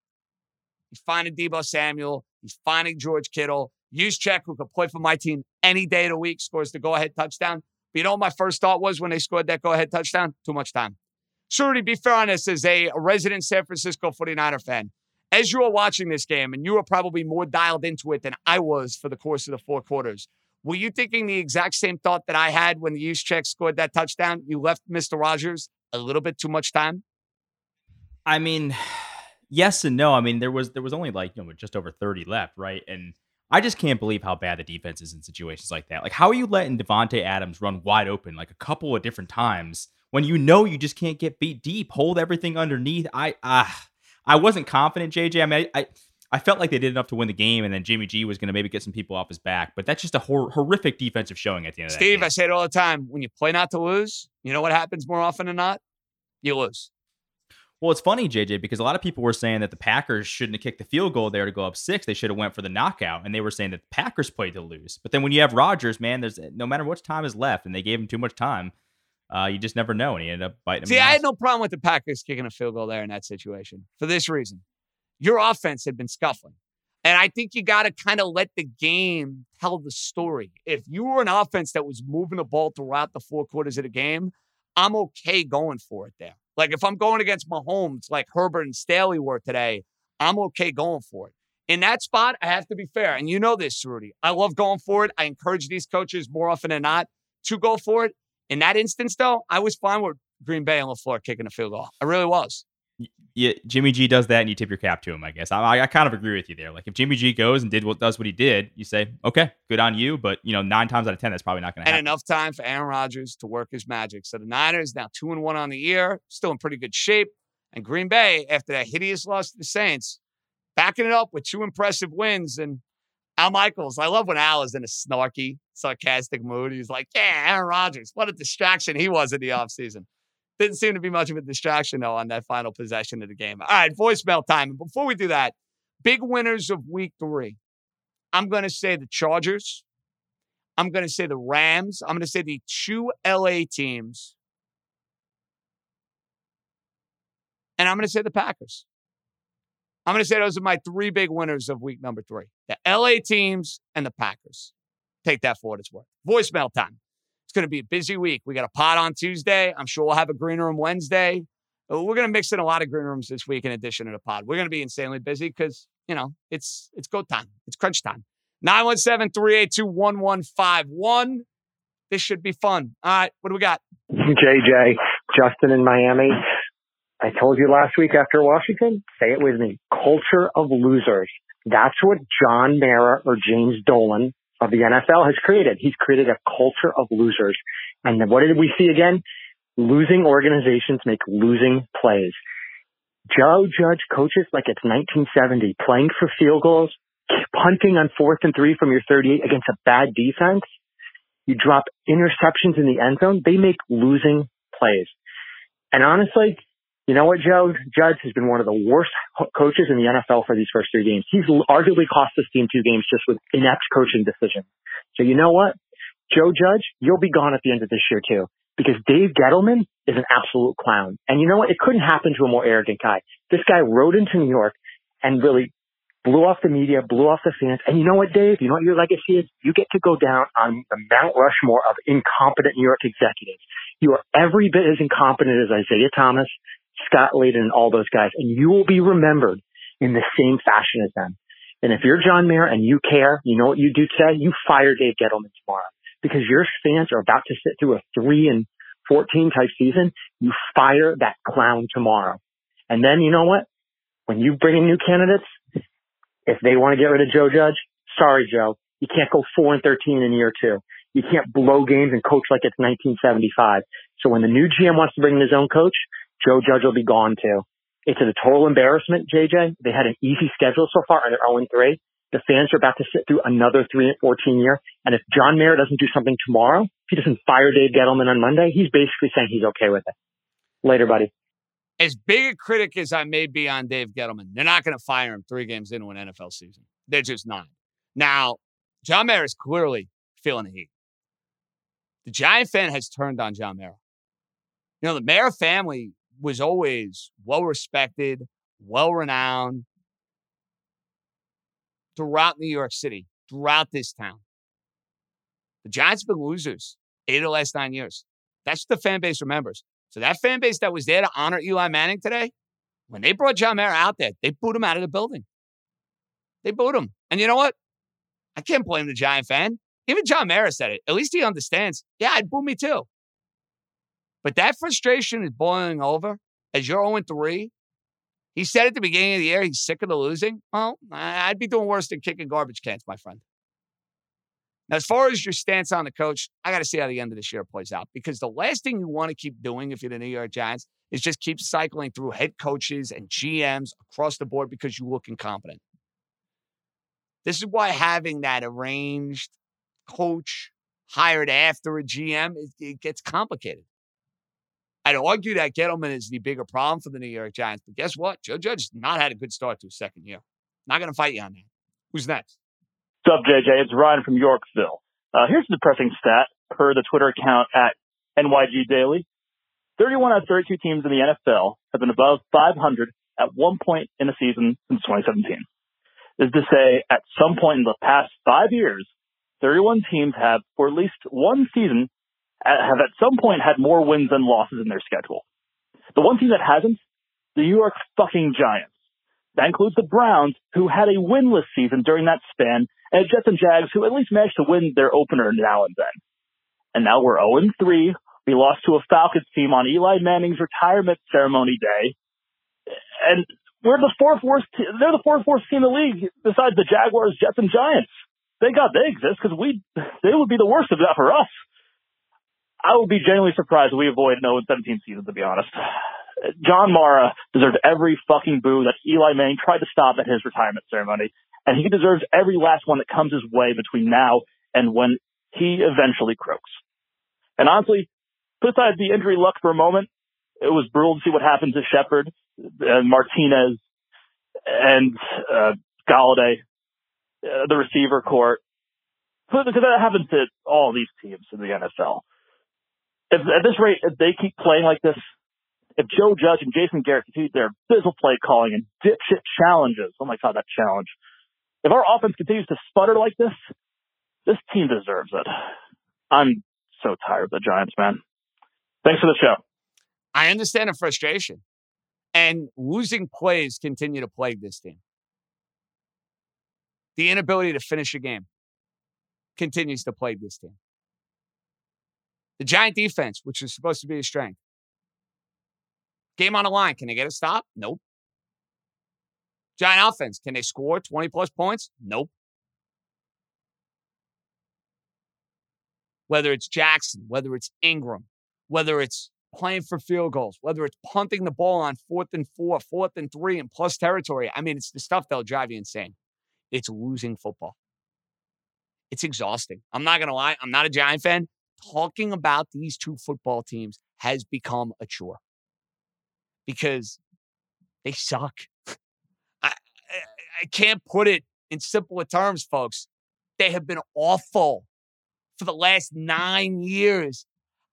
He's finding Deebo Samuel. He's finding George Kittle. Juszczyk who could play for my team any day of the week, scores the go-ahead touchdown. But you know what my first thought was when they scored that go-ahead touchdown? Too much time. To be fair on this, as a, a resident San Francisco 49er fan, as you were watching this game, and you were probably more dialed into it than I was for the course of the four quarters, were you thinking the exact same thought that I had when the Juszczyk scored that touchdown? You left Mr. Rodgers a little bit too much time? I mean, yes and no. I mean, there was there was only like you know just over thirty left, right? And I just can't believe how bad the defense is in situations like that. Like, how are you letting Davante Adams run wide open like a couple of different times when you know you just can't get beat deep? Hold everything underneath. I ah, uh, I wasn't confident, JJ. I mean, I, I I felt like they did enough to win the game, and then Jimmy G was going to maybe get some people off his back. But that's just a hor- horrific defensive showing at the end of that. Steve, I say it all the time. When you play not to lose, you know what happens more often than not? You lose. Well, it's funny, JJ, because a lot of people were saying that the Packers shouldn't have kicked the field goal there to go up six. They should have went for the knockout, and they were saying that the Packers played to lose. But then when you have Rodgers, man, there's no matter what time is left, and they gave him too much time. Uh, you just never know, and he ended up biting. See, I had no problem with the Packers kicking a field goal there in that situation for this reason: your offense had been scuffling, And I think you got to kind of let the game tell the story. If you were an offense that was moving the ball throughout the four quarters of the game, I'm okay going for it there. Like if I'm going against Mahomes, like Herbert and Staley were today, I'm okay going for it. In that spot, I have to be fair. And you know this, Rudy. I love going for it. I encourage these coaches more often than not to go for it. In that instance, though, I was fine with Green Bay and LaFleur kicking a field goal. I really was yeah, Jimmy G does that, and you tip your cap to him. I guess I, I kind of agree with you there. Like if Jimmy G goes and did what does what he did, you say, okay, good on you. But you know, nine times out of ten, that's probably not going to happen. And enough time for Aaron Rodgers to work his magic. So the Niners now two and one on the year, still in pretty good shape. And Green Bay, after that hideous loss to the Saints, backing it up with two impressive wins. And Al Michaels, I love when Al is in a snarky, sarcastic mood. He's like, yeah, Aaron Rodgers, what a distraction he was in the offseason. Didn't seem to be much of a distraction, though, on that final possession of the game. All right, voicemail time. And before we do that, big winners of week three. I'm going to say the Chargers. I'm going to say the Rams. I'm going to say the two LA teams. And I'm going to say the Packers. I'm going to say those are my three big winners of week number three the LA teams and the Packers. Take that for what it's worth. Voicemail time. Going to be a busy week. We got a pot on Tuesday. I'm sure we'll have a green room Wednesday. We're going to mix in a lot of green rooms this week in addition to the pod. We're going to be insanely busy because, you know, it's it's go time. It's crunch time. 917-382-1151. This should be fun. All right, what do we got? JJ, Justin in Miami. I told you last week after Washington, say it with me. Culture of losers. That's what John Mara or James Dolan of the NFL has created. He's created a culture of losers. And what did we see again? Losing organizations make losing plays. Joe Judge coaches like it's 1970, playing for field goals, punting on fourth and three from your 38 against a bad defense. You drop interceptions in the end zone. They make losing plays. And honestly, you know what, Joe? Judge has been one of the worst coaches in the NFL for these first three games. He's arguably cost this team two games just with inept coaching decisions. So you know what? Joe Judge, you'll be gone at the end of this year too. Because Dave Gettleman is an absolute clown. And you know what? It couldn't happen to a more arrogant guy. This guy rode into New York and really blew off the media, blew off the fans. And you know what, Dave? You know what your legacy is? You get to go down on the Mount Rushmore of incompetent New York executives. You are every bit as incompetent as Isiah Thomas, Scott Layden and all those guys, and you will be remembered in the same fashion as them. And if you're John Mara and you care, you know what you do today? You fire Dave Gettleman tomorrow because your fans are about to sit through a three and 14 type season. You fire that clown tomorrow. And then you know what? When you bring in new candidates, if they want to get rid of Joe Judge, sorry, Joe, you can't go four and 13 in year two. You can't blow games and coach like it's 1975. So when the new GM wants to bring in his own coach, Joe Judge will be gone too. It's a total embarrassment, JJ. They had an easy schedule so far and they're 0 3. The fans are about to sit through another 3 and 14 year. And if John Mara doesn't do something tomorrow, if he doesn't fire Dave Gettleman on Monday, he's basically saying he's okay with it. Later, buddy. As big a critic as I may be on Dave Gettleman, they're not going to fire him three games into an NFL season. They're just not. Now, John Mara is clearly feeling the heat. The Giant fan has turned on John Mara. You know, the Mara family was always well respected, well renowned throughout New York City, throughout this town. The Giants have been losers eight of the last nine years. That's what the fan base remembers. So that fan base that was there to honor Eli Manning today, when they brought John Mara out there, they booed him out of the building. They booed him. And you know what? I can't blame the Giant fan. Even John Mara said it. At least he understands. Yeah, I'd boo me too. But that frustration is boiling over as you're 0 3. He said at the beginning of the year he's sick of the losing. Well, I'd be doing worse than kicking garbage cans, my friend. Now, as far as your stance on the coach, I got to see how the end of this year plays out because the last thing you want to keep doing if you're the New York Giants is just keep cycling through head coaches and GMs across the board because you look incompetent. This is why having that arranged coach hired after a GM, it, it gets complicated. I'd argue that Gettleman is the bigger problem for the New York Giants. But guess what? Joe Judge has not had a good start to his second year. Not going to fight you on that. Who's next? What's up, JJ? It's Ryan from Yorksville. Uh, here's a depressing stat per the Twitter account at NYG Daily. 31 out of 32 teams in the NFL have been above 500 at one point in a season since 2017. is to say at some point in the past five years, 31 teams have, for at least one season, Uh, have at some point had more wins than losses in their schedule. The one team that hasn't, the New York fucking Giants. That includes the Browns, who had a winless season during that span, and the Jets and Jags, who at least managed to win their opener now and then. And now we're 0 3. We lost to a Falcons team on Eli Manning's retirement ceremony day. And we're the fourth worst. Te- they're the fourth worst team in the league, besides the Jaguars, Jets, and Giants. Thank God they exist because we they would be the worst of that for us. I would be genuinely surprised if we avoid no 17 season, to be honest. John Mara deserves every fucking boo that Eli Manning tried to stop at his retirement ceremony, and he deserves every last one that comes his way between now and when he eventually croaks. And honestly, put aside the injury luck for a moment, it was brutal to see what happened to Shepard and Martinez and uh, Golladay, uh, the receiver court, because that happens to all these teams in the NFL. If, at this rate, if they keep playing like this, if Joe Judge and Jason Garrett continue their abysmal play calling and dipshit challenges, oh my god, that challenge. If our offense continues to sputter like this, this team deserves it. I'm so tired of the Giants, man. Thanks for the show. I understand the frustration. And losing plays continue to plague this team. The inability to finish a game continues to plague this team. The Giant defense, which is supposed to be a strength. Game on the line. Can they get a stop? Nope. Giant offense. Can they score 20 plus points? Nope. Whether it's Jackson, whether it's Engram, whether it's playing for field goals, whether it's punting the ball on fourth and four, fourth and three, and plus territory. I mean, it's the stuff that'll drive you insane. It's losing football. It's exhausting. I'm not going to lie. I'm not a Giant fan. Talking about these two football teams has become a chore because they suck. I, I, I can't put it in simpler terms, folks. They have been awful for the last nine years.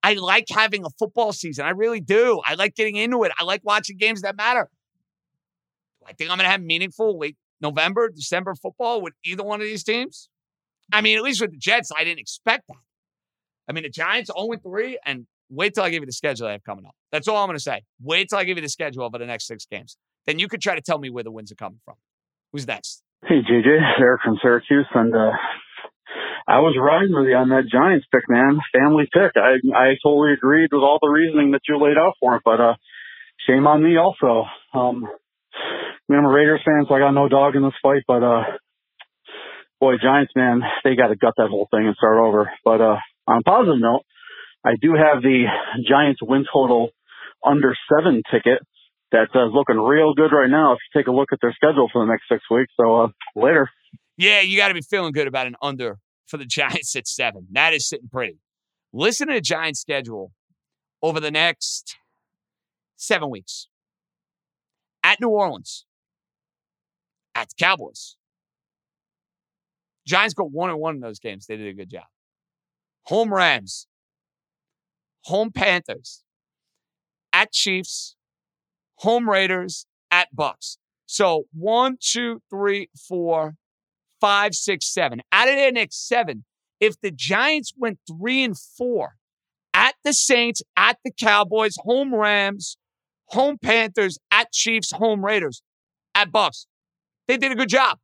I like having a football season. I really do. I like getting into it. I like watching games that matter. I think I'm going to have meaningful late November, December football with either one of these teams. I mean, at least with the Jets, I didn't expect that. I mean, the Giants 0 3, and wait till I give you the schedule I have coming up. That's all I'm going to say. Wait till I give you the schedule for the next six games. Then you could try to tell me where the wins are coming from. Who's next? Hey, JJ, Eric from Syracuse, and uh, I was riding with you on that Giants pick, man. Family pick. I I totally agreed with all the reasoning that you laid out for it, but uh, shame on me also. Um, I mean, I'm a Raiders fan, so I got no dog in this fight, but uh, boy, Giants, man, they got to gut that whole thing and start over. But uh, on a positive note, I do have the Giants win total under seven ticket that's uh, looking real good right now. If you take a look at their schedule for the next six weeks, so uh, later. Yeah, you got to be feeling good about an under for the Giants at seven. That is sitting pretty. Listen to the Giants' schedule over the next seven weeks. At New Orleans, at the Cowboys. Giants go one and one in those games. They did a good job. Home Rams, home Panthers, at Chiefs, home Raiders, at Bucks. So one, two, three, four, five, six, seven. Out of their next seven, if the Giants went three and four at the Saints, at the Cowboys, home Rams, home Panthers, at Chiefs, home Raiders, at Bucks, they did a good job.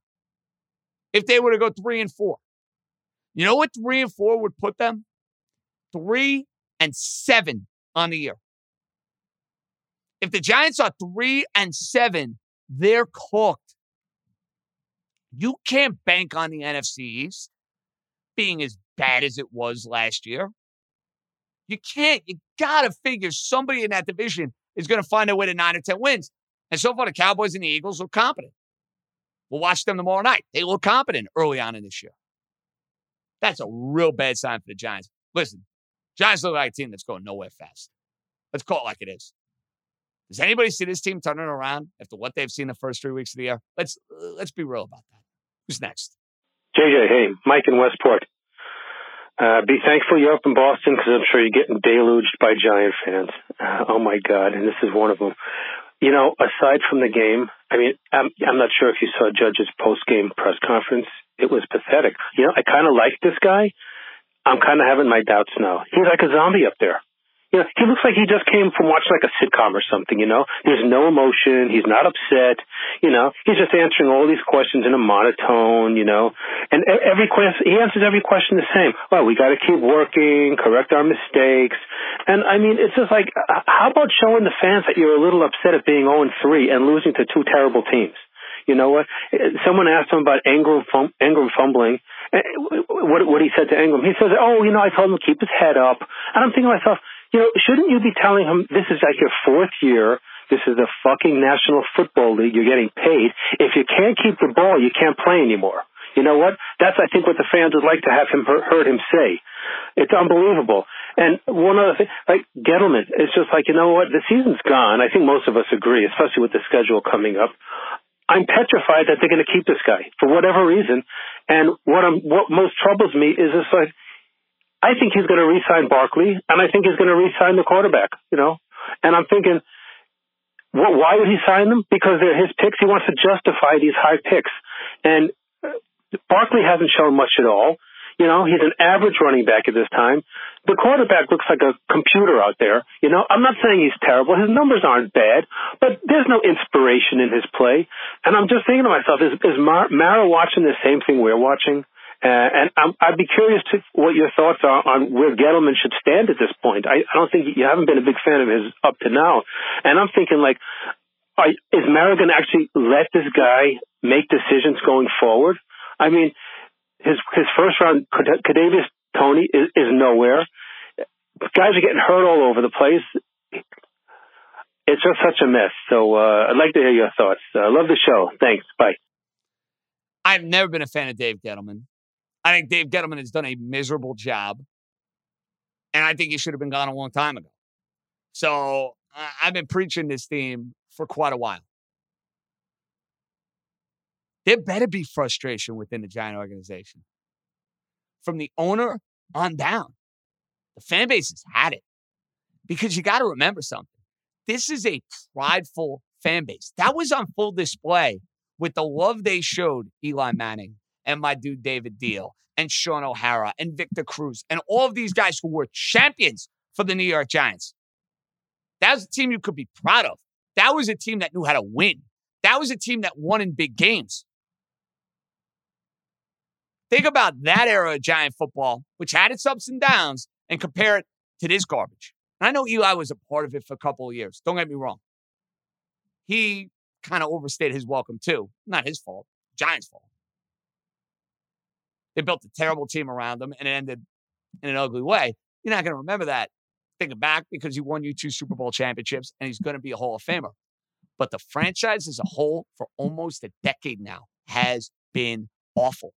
If they were to go three and four, you know what three and four would put them? Three and seven on the year. If the Giants are three and seven, they're cooked. You can't bank on the NFC East being as bad as it was last year. You can't. You got to figure somebody in that division is going to find a way to nine or 10 wins. And so far, the Cowboys and the Eagles look competent. We'll watch them tomorrow night. They look competent early on in this year. That's a real bad sign for the Giants. Listen, Giants look like a team that's going nowhere fast. Let's call it like it is. Does anybody see this team turning around after what they've seen the first three weeks of the year? Let's let's be real about that. Who's next? JJ, hey, Mike in Westport. Uh, be thankful you're up in Boston because I'm sure you're getting deluged by Giant fans. Uh, oh my God, and this is one of them. You know, aside from the game, I mean, I'm, I'm not sure if you saw Judge's post game press conference. It was pathetic. You know, I kind of like this guy. I'm kind of having my doubts now. He's like a zombie up there. You know, he looks like he just came from watching like a sitcom or something, you know? There's no emotion. He's not upset. You know, he's just answering all these questions in a monotone, you know? And every question, he answers every question the same. Well, we got to keep working, correct our mistakes. And I mean, it's just like, uh, how about showing the fans that you're a little upset at being 0 3 and losing to two terrible teams? You know what? Someone asked him about Engram, fum- Engram fumbling. What, what he said to Engram, he says, "Oh, you know, I told him to keep his head up." And I'm thinking to myself, you know, shouldn't you be telling him this is like your fourth year? This is the fucking National Football League. You're getting paid. If you can't keep the ball, you can't play anymore. You know what? That's, I think, what the fans would like to have him heard him say. It's unbelievable. And one other thing, like Gettleman, it's just like, you know what? The season's gone. I think most of us agree, especially with the schedule coming up. I'm petrified that they're going to keep this guy for whatever reason. And what I'm, what most troubles me is this like, I think he's going to re-sign Barkley, and I think he's going to re-sign the quarterback. You know, and I'm thinking, why would he sign them? Because they're his picks. He wants to justify these high picks, and uh, Barkley hasn't shown much at all. You know, he's an average running back at this time. The quarterback looks like a computer out there. You know, I'm not saying he's terrible. His numbers aren't bad, but there's no inspiration in his play. And I'm just thinking to myself, is, is Mara watching the same thing we're watching? Uh, and I'm, I'd be curious to what your thoughts are on where Gettleman should stand at this point. I, I don't think you haven't been a big fan of his up to now, and I'm thinking like, are, is Mara going to actually let this guy make decisions going forward? I mean, his his first round, Kadarius Toney is, is nowhere. Guys are getting hurt all over the place. It's just such a mess. So uh, I'd like to hear your thoughts. I uh, love the show. Thanks. Bye. I've never been a fan of Dave Gettleman. I think Dave Gettleman has done a miserable job. And I think he should have been gone a long time ago. So I've been preaching this theme for quite a while. There better be frustration within the Giant organization. From the owner on down, the fan base has had it. Because you got to remember something. This is a prideful fan base. That was on full display with the love they showed Eli Manning and my dude David Diehl and Shaun O'Hara and Victor Cruz and all of these guys who were champions for the New York Giants. That was a team you could be proud of. That was a team that knew how to win. That was a team that won in big games. Think about that era of Giant football, which had its ups and downs, and compare it to this garbage. And I know Eli was a part of it for a couple of years. Don't get me wrong. He kind of overstayed his welcome too. Not his fault, Giants' fault. They built a terrible team around him and it ended in an ugly way. You're not going to remember that thinking back because he won you two Super Bowl championships and he's going to be a Hall of Famer. But the franchise as a whole for almost a decade now has been awful.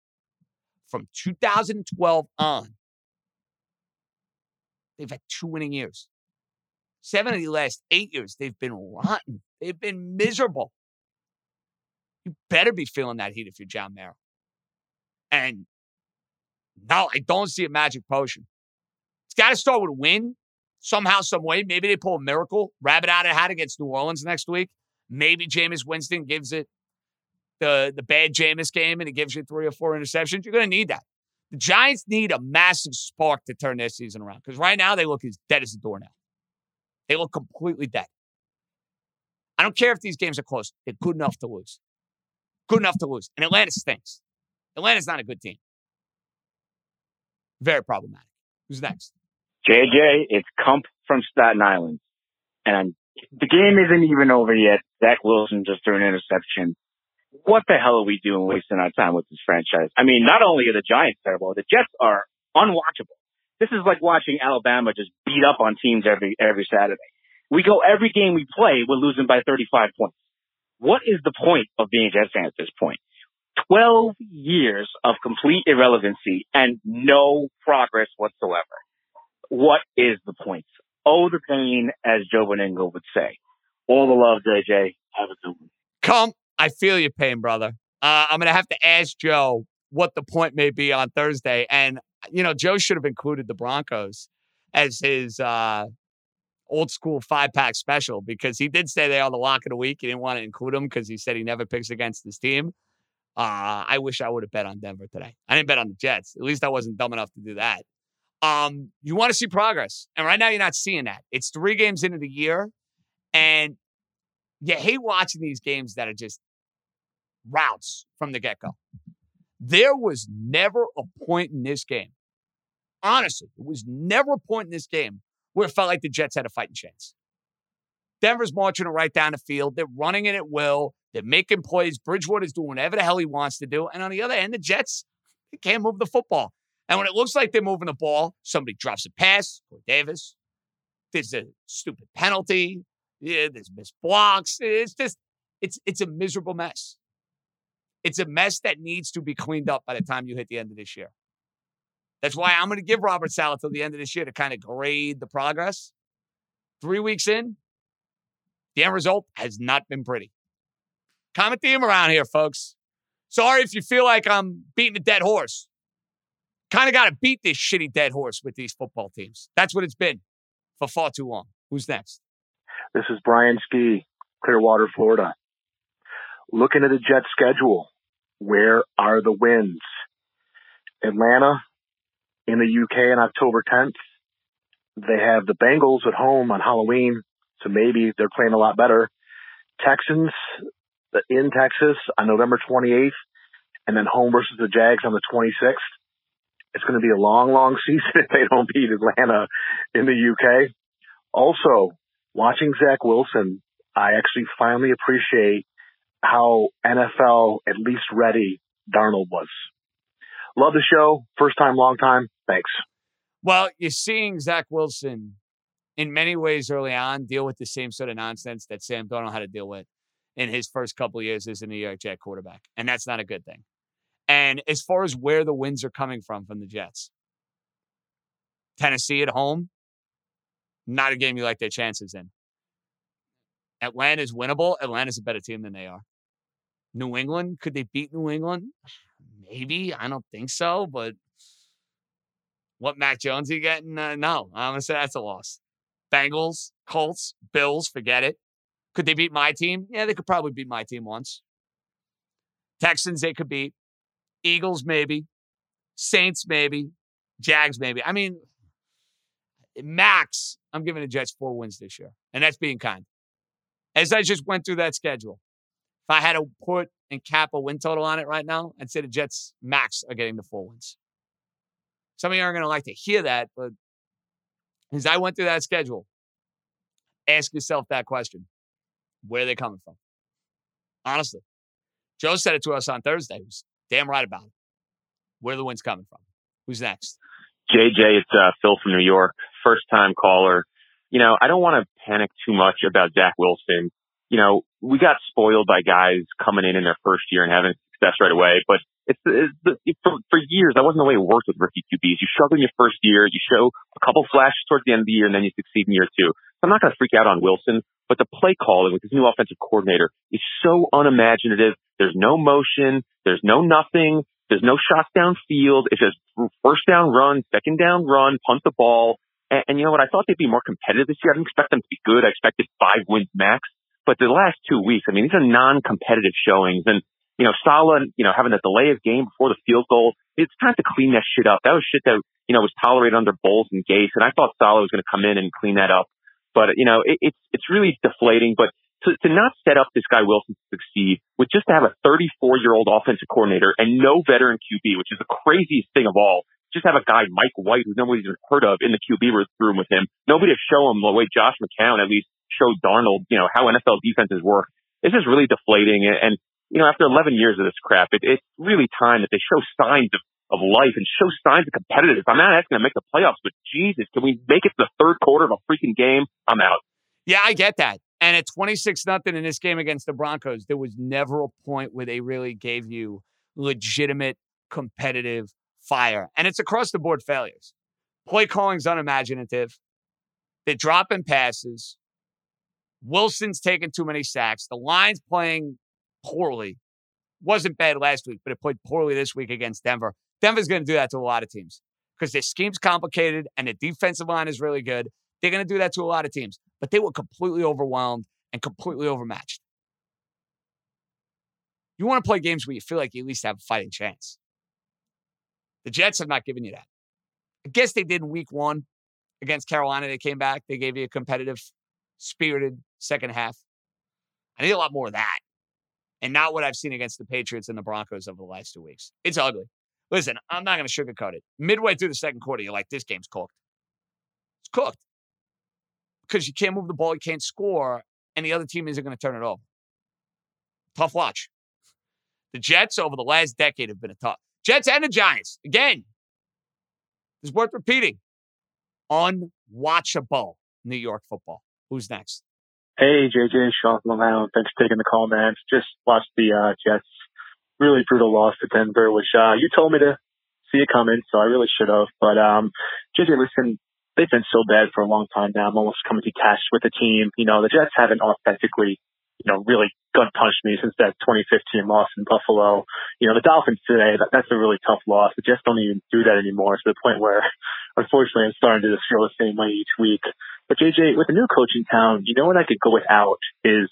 From 2012 on, they've had two winning years. Seven of the last eight years, they've been rotten. They've been miserable. You better be feeling that heat if you're John Mara. And no, I don't see a magic potion. It's got to start with a win somehow, some way. Maybe they pull a miracle, rabbit out of hat against New Orleans next week. Maybe Jameis Winston gives it the, the bad Jameis game and he gives you three or four interceptions. You're going to need that. The Giants need a massive spark to turn their season around because right now they look as dead as a doornail. They look completely dead. I don't care if these games are close. They're good enough to lose. Good enough to lose. And Atlanta stinks. Atlanta's not a good team. Very problematic. Who's next? JJ, it's Kump from Staten Island. And the game isn't even over yet. Zach Wilson just threw an interception. What the hell are we doing wasting our time with this franchise? I mean, not only are the Giants terrible, the Jets are unwatchable. This is like watching Alabama just beat up on teams every every Saturday. We go every game we play, we're losing by 35 points. What is the point of being a Jets fan at this point? 12 years of complete irrelevancy and no progress whatsoever. What is the point? Oh, the pain, as Joe Benigno would say. All the love, JJ. Have a good one. Come, I feel your pain, brother. Uh, I'm going to have to ask Joe what the point may be on Thursday. And, you know, Joe should have included the Broncos as his uh, old school five pack special because he did say they are the lock of the week. He didn't want to include them because he said he never picks against his team. Uh, I wish I would have bet on Denver today. I didn't bet on the Jets. At least I wasn't dumb enough to do that. Um, you want to see progress. And right now you're not seeing that. It's three games into the year, and you hate watching these games that are just routes from the get go. There was never a point in this game. Honestly, it was never a point in this game where it felt like the Jets had a fighting chance. Denver's marching it right down the field. They're running it at will. They're making plays. Bridgewater's doing whatever the hell he wants to do. And on the other end, the Jets they can't move the football. And when it looks like they're moving the ball, somebody drops a pass or Davis. There's a stupid penalty. Yeah, there's missed blocks. It's just, it's it's a miserable mess. It's a mess that needs to be cleaned up by the time you hit the end of this year. That's why I'm going to give Robert Saleh till the end of this year to kind of grade the progress. Three weeks in, the end result has not been pretty. Common theme around here, folks. Sorry if you feel like I'm beating a dead horse. Kind of got to beat this shitty dead horse with these football teams. That's what it's been for far too long. Who's next? This is Brian Ski, Clearwater, Florida. Looking at the Jets schedule, where are the wins? Atlanta in the UK on October 10th. They have the Bengals at home on Halloween, so maybe they're playing a lot better. Texans in Texas on November 28th, and then home versus the Jags on the 26th. It's going to be a long, long season if they don't beat Atlanta in the UK. Also, watching Zach Wilson, I actually finally appreciate how NFL at least ready Darnold was. Love the show. First time, long time. Thanks. Well, you're seeing Zach Wilson in many ways early on deal with the same sort of nonsense that Sam Darnold had to deal with in his first couple years as a New York Jet quarterback. And that's not a good thing. And as far as where the wins are coming from from the Jets, Tennessee at home, not a game you like their chances in. Atlanta's winnable. Atlanta's a better team than they are. New England, could they beat New England? Maybe. I don't think so, but what Mac Jones are you getting? Uh, no, I'm going to say that's a loss. Bengals, Colts, Bills, forget it. Could they beat my team? Yeah, they could probably beat my team once. Texans, they could beat. Eagles, maybe. Saints, maybe. Jags, maybe. I mean, max, I'm giving the Jets four wins this year, and that's being kind. As I just went through that schedule, if I had to put and cap a win total on it right now, I'd say the Jets max are getting the four wins. Some of you aren't going to like to hear that, but as I went through that schedule, ask yourself that question where are they coming from? Honestly, Joe said it to us on Thursday. He was damn right about it. Where the wins coming from? Who's next? JJ, it's uh, Phil from New York, first time caller. You know, I don't want to panic too much about Zach Wilson. You know, we got spoiled by guys coming in in their first year and having success right away, but it's, it's it, for, for years, that wasn't the way it worked with rookie QBs. You struggle in your first year, you show a couple flashes towards the end of the year, and then you succeed in year two. So I'm not going to freak out on Wilson, but the play calling with his new offensive coordinator is so unimaginative. There's no motion. There's no nothing. There's no shots downfield. It's just first down run, second down run, punt the ball. And, and you know what? I thought they'd be more competitive this year. I didn't expect them to be good. I expected five wins max. But the last two weeks, I mean, these are non-competitive showings. And you know, Saleh, you know, having a delay of game before the field goal, it's time to clean that shit up. That was shit that, you know, was tolerated under Bowles and Gase. And I thought Saleh was going to come in and clean that up. But, you know, it, it's, it's really deflating. But to, to not set up this guy Wilson to succeed with just to have a 34 year old offensive coordinator and no veteran QB, which is the craziest thing of all. Just have a guy, Mike White, who nobody's even heard of in the QB room with him. Nobody to show him the way Josh McCown at least showed Darnold, you know, how NFL defenses work. This is really deflating. And, you know, after 11 years of this crap, it, it's really time that they show signs of, of life and show signs of competitiveness. I'm not asking to make the playoffs, but Jesus, can we make it to the third quarter of a freaking game? I'm out. Yeah, I get that. And at 26 nothing in this game against the Broncos, there was never a point where they really gave you legitimate competitive fire. And it's across the board failures. Play calling's unimaginative. They're dropping passes. Wilson's taking too many sacks. The line's playing poorly. Wasn't bad last week, but it played poorly this week against Denver. Denver's going to do that to a lot of teams because their scheme's complicated and the defensive line is really good. They're going to do that to a lot of teams, but they were completely overwhelmed and completely overmatched. You want to play games where you feel like you at least have a fighting chance. The Jets have not given you that. I guess they did in week one against Carolina. They came back. They gave you a competitive, spirited second half. I need a lot more of that. And not what I've seen against the Patriots and the Broncos over the last two weeks. It's ugly. Listen, I'm not going to sugarcoat it. Midway through the second quarter, you're like, this game's cooked. It's cooked. Because you can't move the ball, you can't score, and the other team isn't going to turn it over. Tough watch. The Jets over the last decade have been a tough. Jets and the Giants. Again, it's worth repeating. Unwatchable New York football. Who's next? Hey, JJ, Sean from. Thanks for taking the call, man. Just watched the uh, Jets really brutal loss to Denver, which uh, you told me to see it coming, so I really should have. But um, JJ, listen, they've been so bad for a long time now. I'm almost coming detached with the team. You know, the Jets haven't authentically, you know, really gun punched me since that 2015 loss in Buffalo. You know, the Dolphins today, that, that's a really tough loss. The Jets don't even do that anymore to the point where, unfortunately, I'm starting to just feel the same way each week. But JJ, with the new coach in town, you know what I could go without is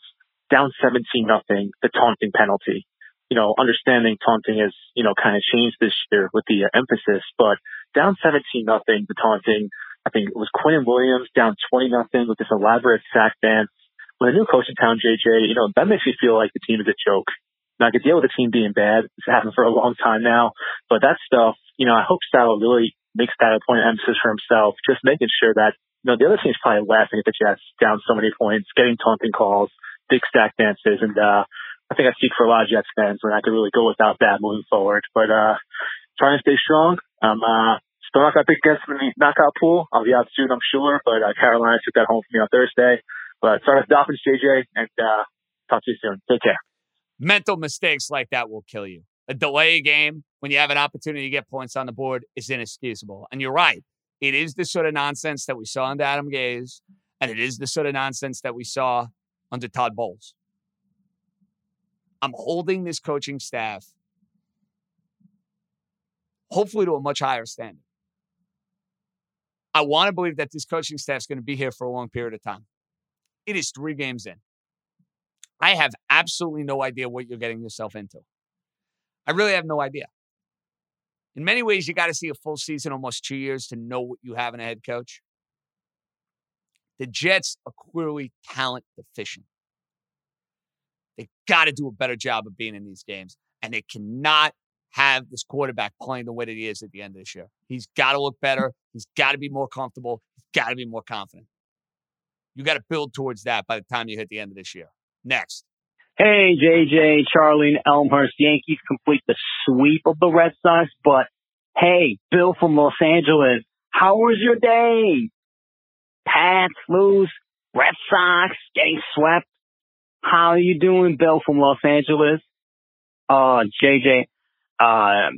down 17 nothing, the taunting penalty. You know, understanding taunting has, you know, kind of changed this year with the uh, emphasis, but down 17 nothing, the taunting, I think it was Quinnen Williams down 20 nothing with this elaborate sack dance. When a new coach in town, JJ, you know, that makes me feel like the team is a joke. Now I could deal with the team being bad. It's happened for a long time now, but that stuff, you know, I hope Saddle really makes that a point of emphasis for himself, just making sure that you know, the other team's probably laughing at the Jets down so many points, getting taunting calls, big stack dances, and uh, I think I speak for a lot of Jets fans when I could really go without that moving forward. But uh, trying to stay strong. I'm uh, still not got big guess in the knockout pool. I'll be out soon, I'm sure. But uh, Carolina took that home for me on Thursday. But sorry, Dolphins, JJ, and uh, talk to you soon. Take care. Mental mistakes like that will kill you. A delay game when you have an opportunity to get points on the board is inexcusable. And you're right. It is the sort of nonsense that we saw under Adam Gase, and it is the sort of nonsense that we saw under Todd Bowles. I'm holding this coaching staff, hopefully, to a much higher standard. I want to believe that this coaching staff is going to be here for a long period of time. It is three games in. I have absolutely no idea what you're getting yourself into. I really have no idea. In many ways, you got to see a full season, almost two years, to know what you have in a head coach. The Jets are clearly talent deficient. They got to do a better job of being in these games, and they cannot have this quarterback playing the way that he is at the end of this year. He's got to look hmm. better. He's got to be more comfortable. He's got to be more confident. You got to build towards that by the time you hit the end of this year. Next. Hey, JJ, Charlie, Elmhurst. Yankees complete the sweep of the Red Sox, but hey, Bill from Los Angeles, how was your day? Pats lose, Red Sox getting swept. How are you doing, Bill from Los Angeles? Uh, JJ, uh,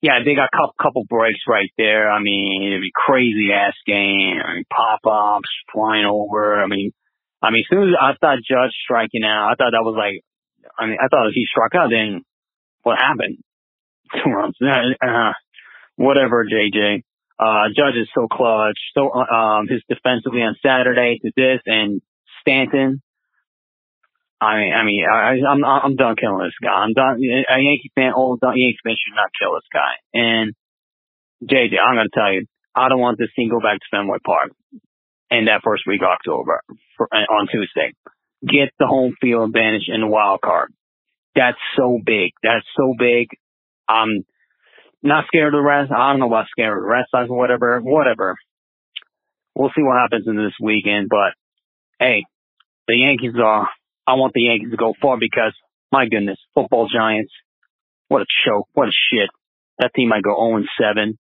yeah, they got a couple, couple breaks right there. I mean, it'd be crazy ass game. I mean, pop ups, flying over. I mean, I mean, as soon as I thought Judge striking out, I thought that was like, I mean, I thought if he struck out, then what happened? Uh, whatever, JJ. Uh, Judge is so clutch. So, uh, um, his defensively on Saturday to this and Stanton. I mean, I mean, I, I'm, I'm done killing this guy. I'm done. A Yankee fan, old Yankee fan should not kill this guy. And JJ, I'm to tell you, I don't want this team go back to Fenway Park in that first week of October for, uh, on Tuesday. Get the home field advantage in the wild card. That's so big. That's so big. I'm not scared of the rest. I don't know about scared of the Sox or whatever. Whatever. We'll see what happens in this weekend. But hey, the Yankees are. I want the Yankees to go far because my goodness, football giants. What a choke. What a shit. That team might go 0 7.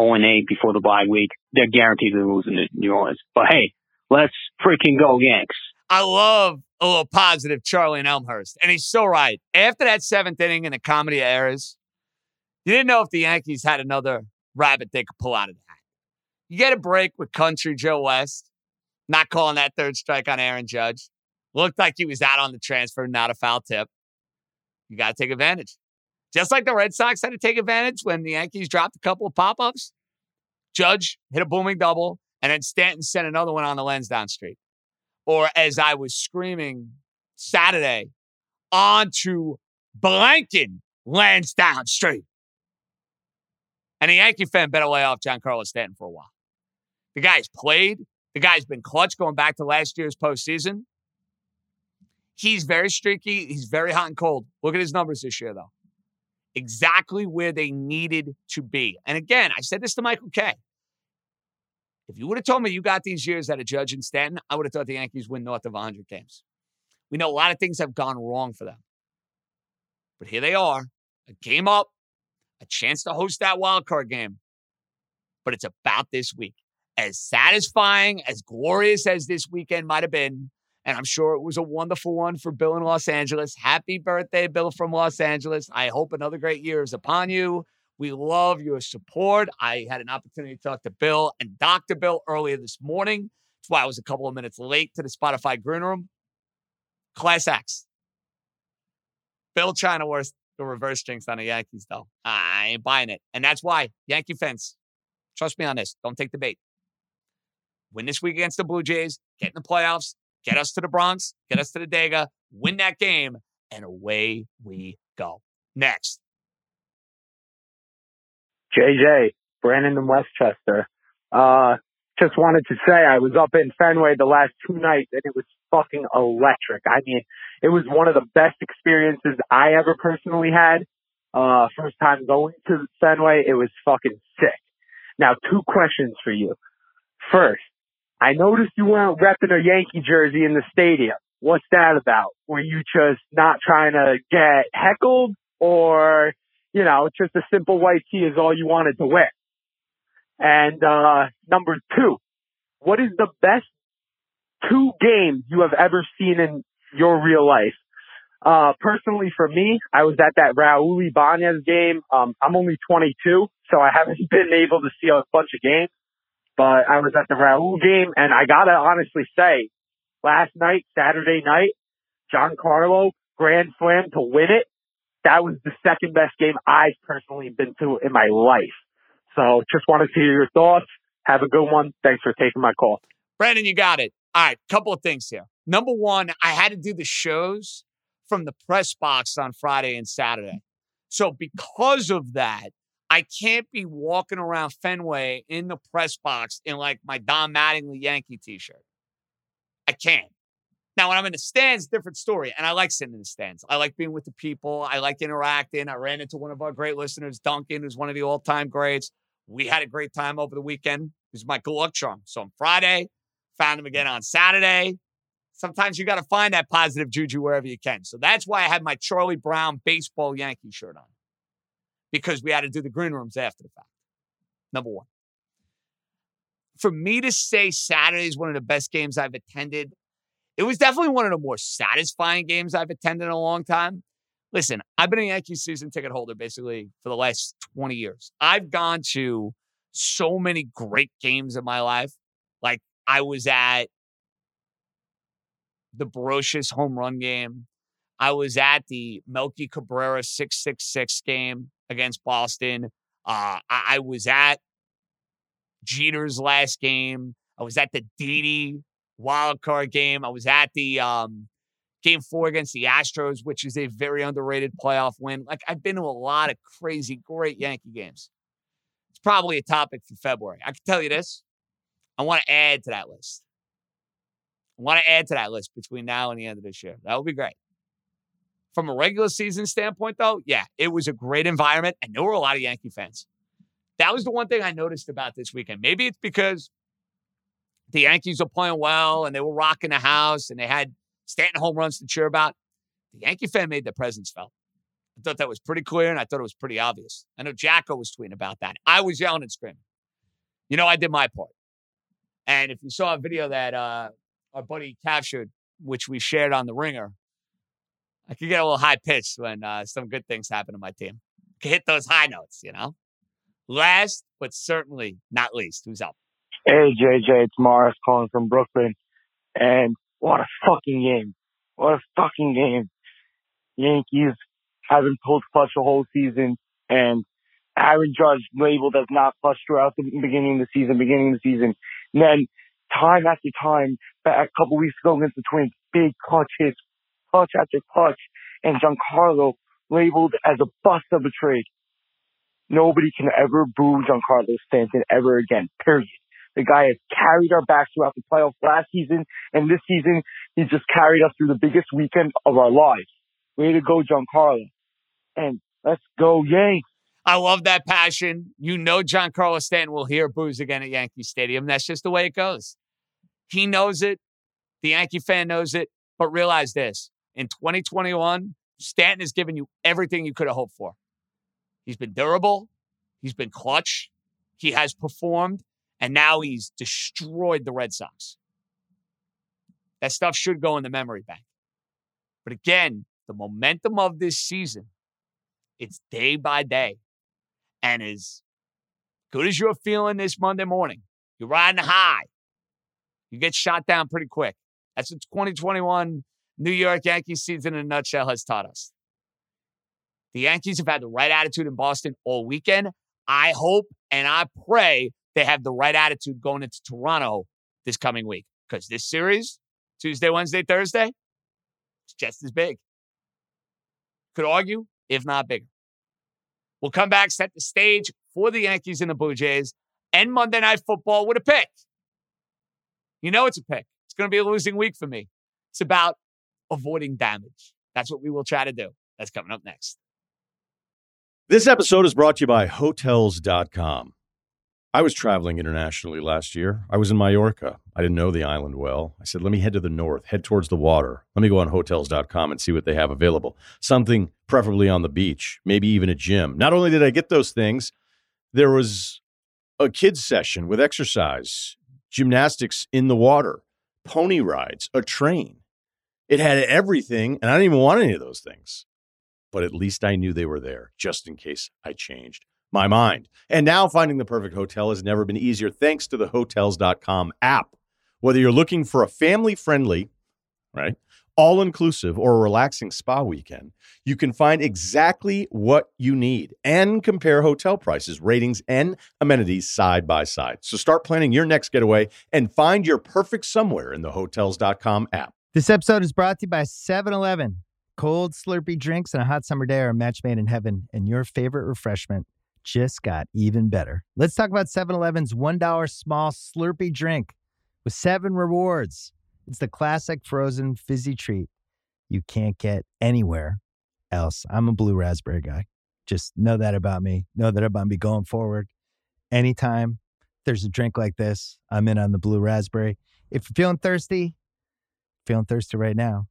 0 8 before the bye week. They're guaranteed to lose in New Orleans. But hey, let's freaking go, Yanks. I love a little positive Charlie and Elmhurst. And he's so right. After that seventh inning in the comedy of errors, you didn't know if the Yankees had another rabbit they could pull out of the hat. You get a break with Country Joe West, not calling that third strike on Aaron Judge. Looked like he was out on the transfer, not a foul tip. You got to take advantage. Just like the Red Sox had to take advantage when the Yankees dropped a couple of pop ups, Judge hit a booming double, And then Stanton sent another one on the Lansdowne Street. Or as I was screaming Saturday, onto blanking Lansdowne Street. And a Yankee fan better lay off Giancarlo Stanton for a while. The guy's played. The guy's been clutch going back to last year's postseason. He's very streaky. He's very hot and cold. Look at his numbers this year, though. Exactly where they needed to be. And again, I said this to Michael Kay. If you would have told me you got these years at a Judge in Stanton, I would have thought the Yankees win north of 100 games. We know a lot of things have gone wrong for them. But here they are, a game up, a chance to host that wild card game. But it's about this week. As satisfying, as glorious as this weekend might have been, and I'm sure it was a wonderful one for Bill in Los Angeles. Happy birthday, Bill from Los Angeles. I hope another great year is upon you. We love your support. I had an opportunity to talk to Bill and Dr. Bill earlier this morning. That's why I was a couple of minutes late to the Spotify Green Room. Class X. Bill China work the reverse jinx on the Yankees, though. I ain't buying it. And that's why, Yankee fans, trust me on this. Don't take the bait. Win this week against the Blue Jays, get in the playoffs, get us to the Bronx, get us to the Dega, win that game, and away we go. Next. JJ, Brandon in Westchester. Uh, just wanted to say I was up in Fenway the last two nights and it was fucking electric. I mean, it was one of the best experiences I ever personally had. Uh, first time going to Fenway, it was fucking sick. Now, two questions for you. First, I noticed you weren't repping a Yankee jersey in the stadium. What's that about? Were you just not trying to get heckled or, you know, just a simple white tee is all you wanted to wear? And, uh, number two, what is the best two games you have ever seen in your real life? Uh, personally for me, I was at that Raul Ibanez game. Um, I'm only 22, so I haven't been able to see a bunch of games, but I was at the Raul game and I gotta honestly say, last night, Saturday night, Giancarlo grand slam to win it. That was the second best game I've personally been to in my life. So just wanted to hear your thoughts. Have a good one. Thanks for taking my call. Brandon, you got it. All right, couple of things here. Number one, I had to do the shows from the press box on Friday and Saturday. So because of that, I can't be walking around Fenway in the press box in like my Don Mattingly Yankee t-shirt. I can't. Now, when I'm in the stands, different story. And I like sitting in the stands. I like being with the people. I like interacting. I ran into one of our great listeners, Duncan, who's one of the all-time greats. We had a great time over the weekend. He's my good luck charm. So on Friday, found him again on Saturday. Sometimes you got to find that positive juju wherever you can. So that's why I had my Charlie Brown baseball Yankee shirt on because we had to do the green rooms after the fact. Number one. For me to say Saturday is one of the best games I've attended, it was definitely one of the more satisfying games I've attended in a long time. Listen, I've been a Yankee season ticket holder basically for the last 20 years. I've gone to so many great games in my life. Like I was at the Brosius home run game. I was at the Melky Cabrera 666 game against Boston. Uh, I, I was at Jeter's last game. I was at the Didi wild card game. I was at the um, game four against the Astros, which is a very underrated playoff win. Like I've been to a lot of crazy, great Yankee games. It's probably a topic for February. I can tell you this. I want to add to that list. I want to add to that list between now and the end of this year. That would be great. From a regular season standpoint, though, yeah, it was a great environment, and there were a lot of Yankee fans. That was the one thing I noticed about this weekend. Maybe it's because the Yankees were playing well and they were rocking the house and they had Stanton home runs to cheer about. The Yankee fan made their presence felt. I thought that was pretty clear and I thought it was pretty obvious. I know Jacko was tweeting about that. I was yelling and screaming. You know, I did my part. And if you saw a video that uh, our buddy captured, which we shared on the ringer, I could get a little high pitched when uh, some good things happen to my team. Could hit those high notes, you know. Last but certainly not least, who's up? Hey JJ, it's Morris calling from Brooklyn, and what a fucking game! What a fucking game! Yankees haven't pulled clutch the whole season, and Aaron Judge labeled as not clutch throughout the beginning of the season. Beginning of the season, And then time after time, back a couple weeks ago against the Twins, big clutch hits, clutch after clutch, and Giancarlo labeled as a bust of a trade. Nobody can ever boo Giancarlo Stanton ever again, period. The guy has carried our backs throughout the playoffs last season, and this season, he just carried us through the biggest weekend of our lives. Way to go, Giancarlo. And let's go, Yanks. I love that passion. You know, Giancarlo Stanton will hear boos again at Yankee Stadium. That's just the way it goes. He knows it. The Yankee fan knows it. But realize this in 2021, Stanton has given you everything you could have hoped for. He's been durable, he's been clutch, he has performed, and now he's destroyed the Red Sox. That stuff should go in the memory bank. But again, the momentum of this season, it's day by day. And as good as you're feeling this Monday morning, you're riding high. You get shot down pretty quick. That's what 2021 New York Yankees season in a nutshell has taught us. The Yankees have had the right attitude in Boston all weekend. I hope and I pray they have the right attitude going into Toronto this coming week because this series, Tuesday, Wednesday, Thursday, it's just as big. Could argue, if not bigger. We'll come back, set the stage for the Yankees and the Blue Jays, and Monday Night Football with a pick. You know it's a pick. It's going to be a losing week for me. It's about avoiding damage. That's what we will try to do. That's coming up next. This episode is brought to you by Hotels.com. I was traveling internationally last year. I was in Mallorca. I didn't know the island well. I said, let me head to the north, head towards the water. Let me go on Hotels.com and see what they have available. Something preferably on the beach, maybe even a gym. Not only did I get those things, there was a kids' session with exercise, gymnastics in the water, pony rides, a train. It had everything, and I didn't even want any of those things. But at least I knew they were there just in case I changed my mind. And now finding the perfect hotel has never been easier thanks to the hotels.com app. Whether you're looking for a family friendly, right, all inclusive or a relaxing spa weekend, you can find exactly what you need and compare hotel prices, ratings, and amenities side by side. So start planning your next getaway and find your perfect somewhere in the hotels.com app. This episode is brought to you by 7 Eleven. Cold, Slurpee drinks and a hot summer day are a match made in heaven, and your favorite refreshment just got even better. Let's talk about 7 Eleven's $1 small Slurpee drink with seven rewards. It's the classic frozen fizzy treat you can't get anywhere else. I'm a blue raspberry guy. Just know that about me. Know that I'm about me going forward. Anytime there's a drink like this, I'm in on the blue raspberry. If you're feeling thirsty, feeling thirsty right now,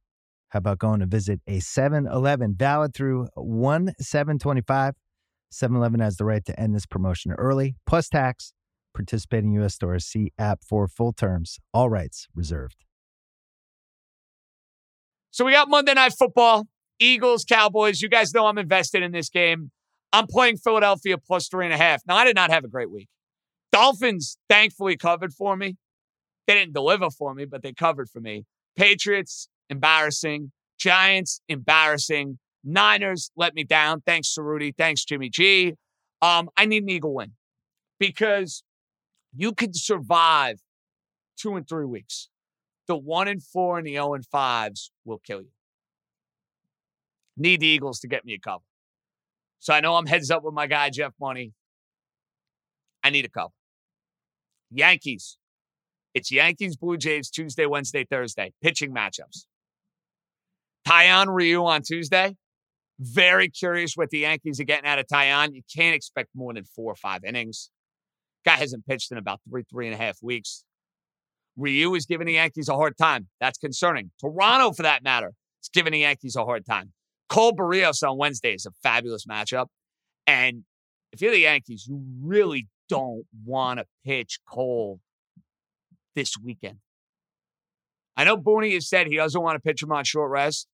how about going to visit a 7 Eleven valid through 1 725? 7 Eleven has the right to end this promotion early, plus tax. Participating U.S. stores see app for full terms. All rights reserved. So we got Monday Night Football, Eagles, Cowboys. You guys know I'm invested in this game. I'm playing Philadelphia plus three and a half. Now, I did not have a great week. Dolphins thankfully covered for me. They didn't deliver for me, but they covered for me. Patriots, embarrassing. Giants, embarrassing. Niners let me down. Thanks, to Rudy. Thanks, Jimmy G. Um, I need an Eagle win because you could survive two and three weeks. The one and four and the 0 and fives will kill you. Need the Eagles to get me a cover. So I know I'm heads up with my guy, Jeff Money. I need a cover. Yankees. It's Yankees, Blue Jays, Tuesday, Wednesday, Thursday. Pitching matchups. Taillon Ryu on Tuesday. Very curious what the Yankees are getting out of Taillon. You can't expect more than four or five innings. Guy hasn't pitched in about three, three and a half weeks. Ryu is giving the Yankees a hard time. That's concerning. Toronto, for that matter, is giving the Yankees a hard time. Cole Berrios on Wednesday is a fabulous matchup. And if you're the Yankees, you really don't want to pitch Cole this weekend. I know Booney has said he doesn't want to pitch him on short rest,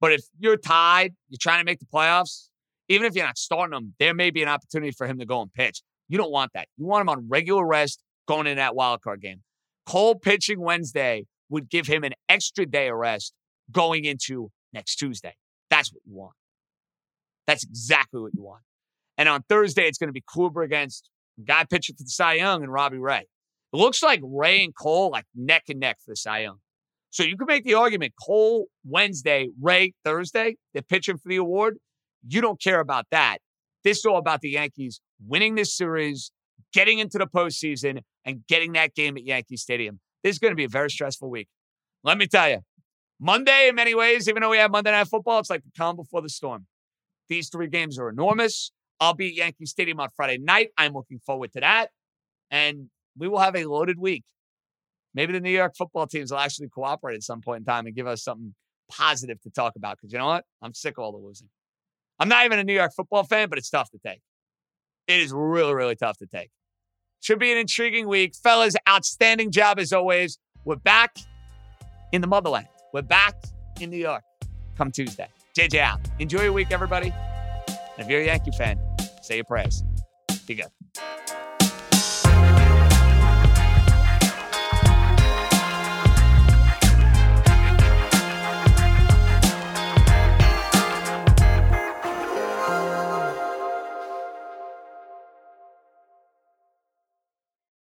but if you're tied, you're trying to make the playoffs, even if you're not starting him, there may be an opportunity for him to go and pitch. You don't want that. You want him on regular rest going in that wild card game. Cole pitching Wednesday would give him an extra day of rest going into next Tuesday. That's what you want. That's exactly what you want. And on Thursday, it's going to be Kluber against guy pitching for the Cy Young and Robbie Ray. It looks like Ray and Cole like neck and neck for the Cy Young. So you can make the argument Cole Wednesday, Ray Thursday, they're pitching for the award. You don't care about that. This is all about the Yankees winning this series, getting into the postseason, and getting that game at Yankee Stadium. This is going to be a very stressful week. Let me tell you, Monday, in many ways, even though we have Monday Night Football, it's like the calm before the storm. These three games are enormous. I'll be at Yankee Stadium on Friday night. I'm looking forward to that. And we will have a loaded week. Maybe the New York football teams will actually cooperate at some point in time and give us something positive to talk about. Because you know what? I'm sick of all the losing. I'm not even a New York football fan, but it's tough to take. It is really, really tough to take. Should be an intriguing week. Fellas, outstanding job as always. We're back in the motherland. We're back in New York come Tuesday. JJ out. Enjoy your week, everybody. And if you're a Yankee fan, say your prayers. Be good.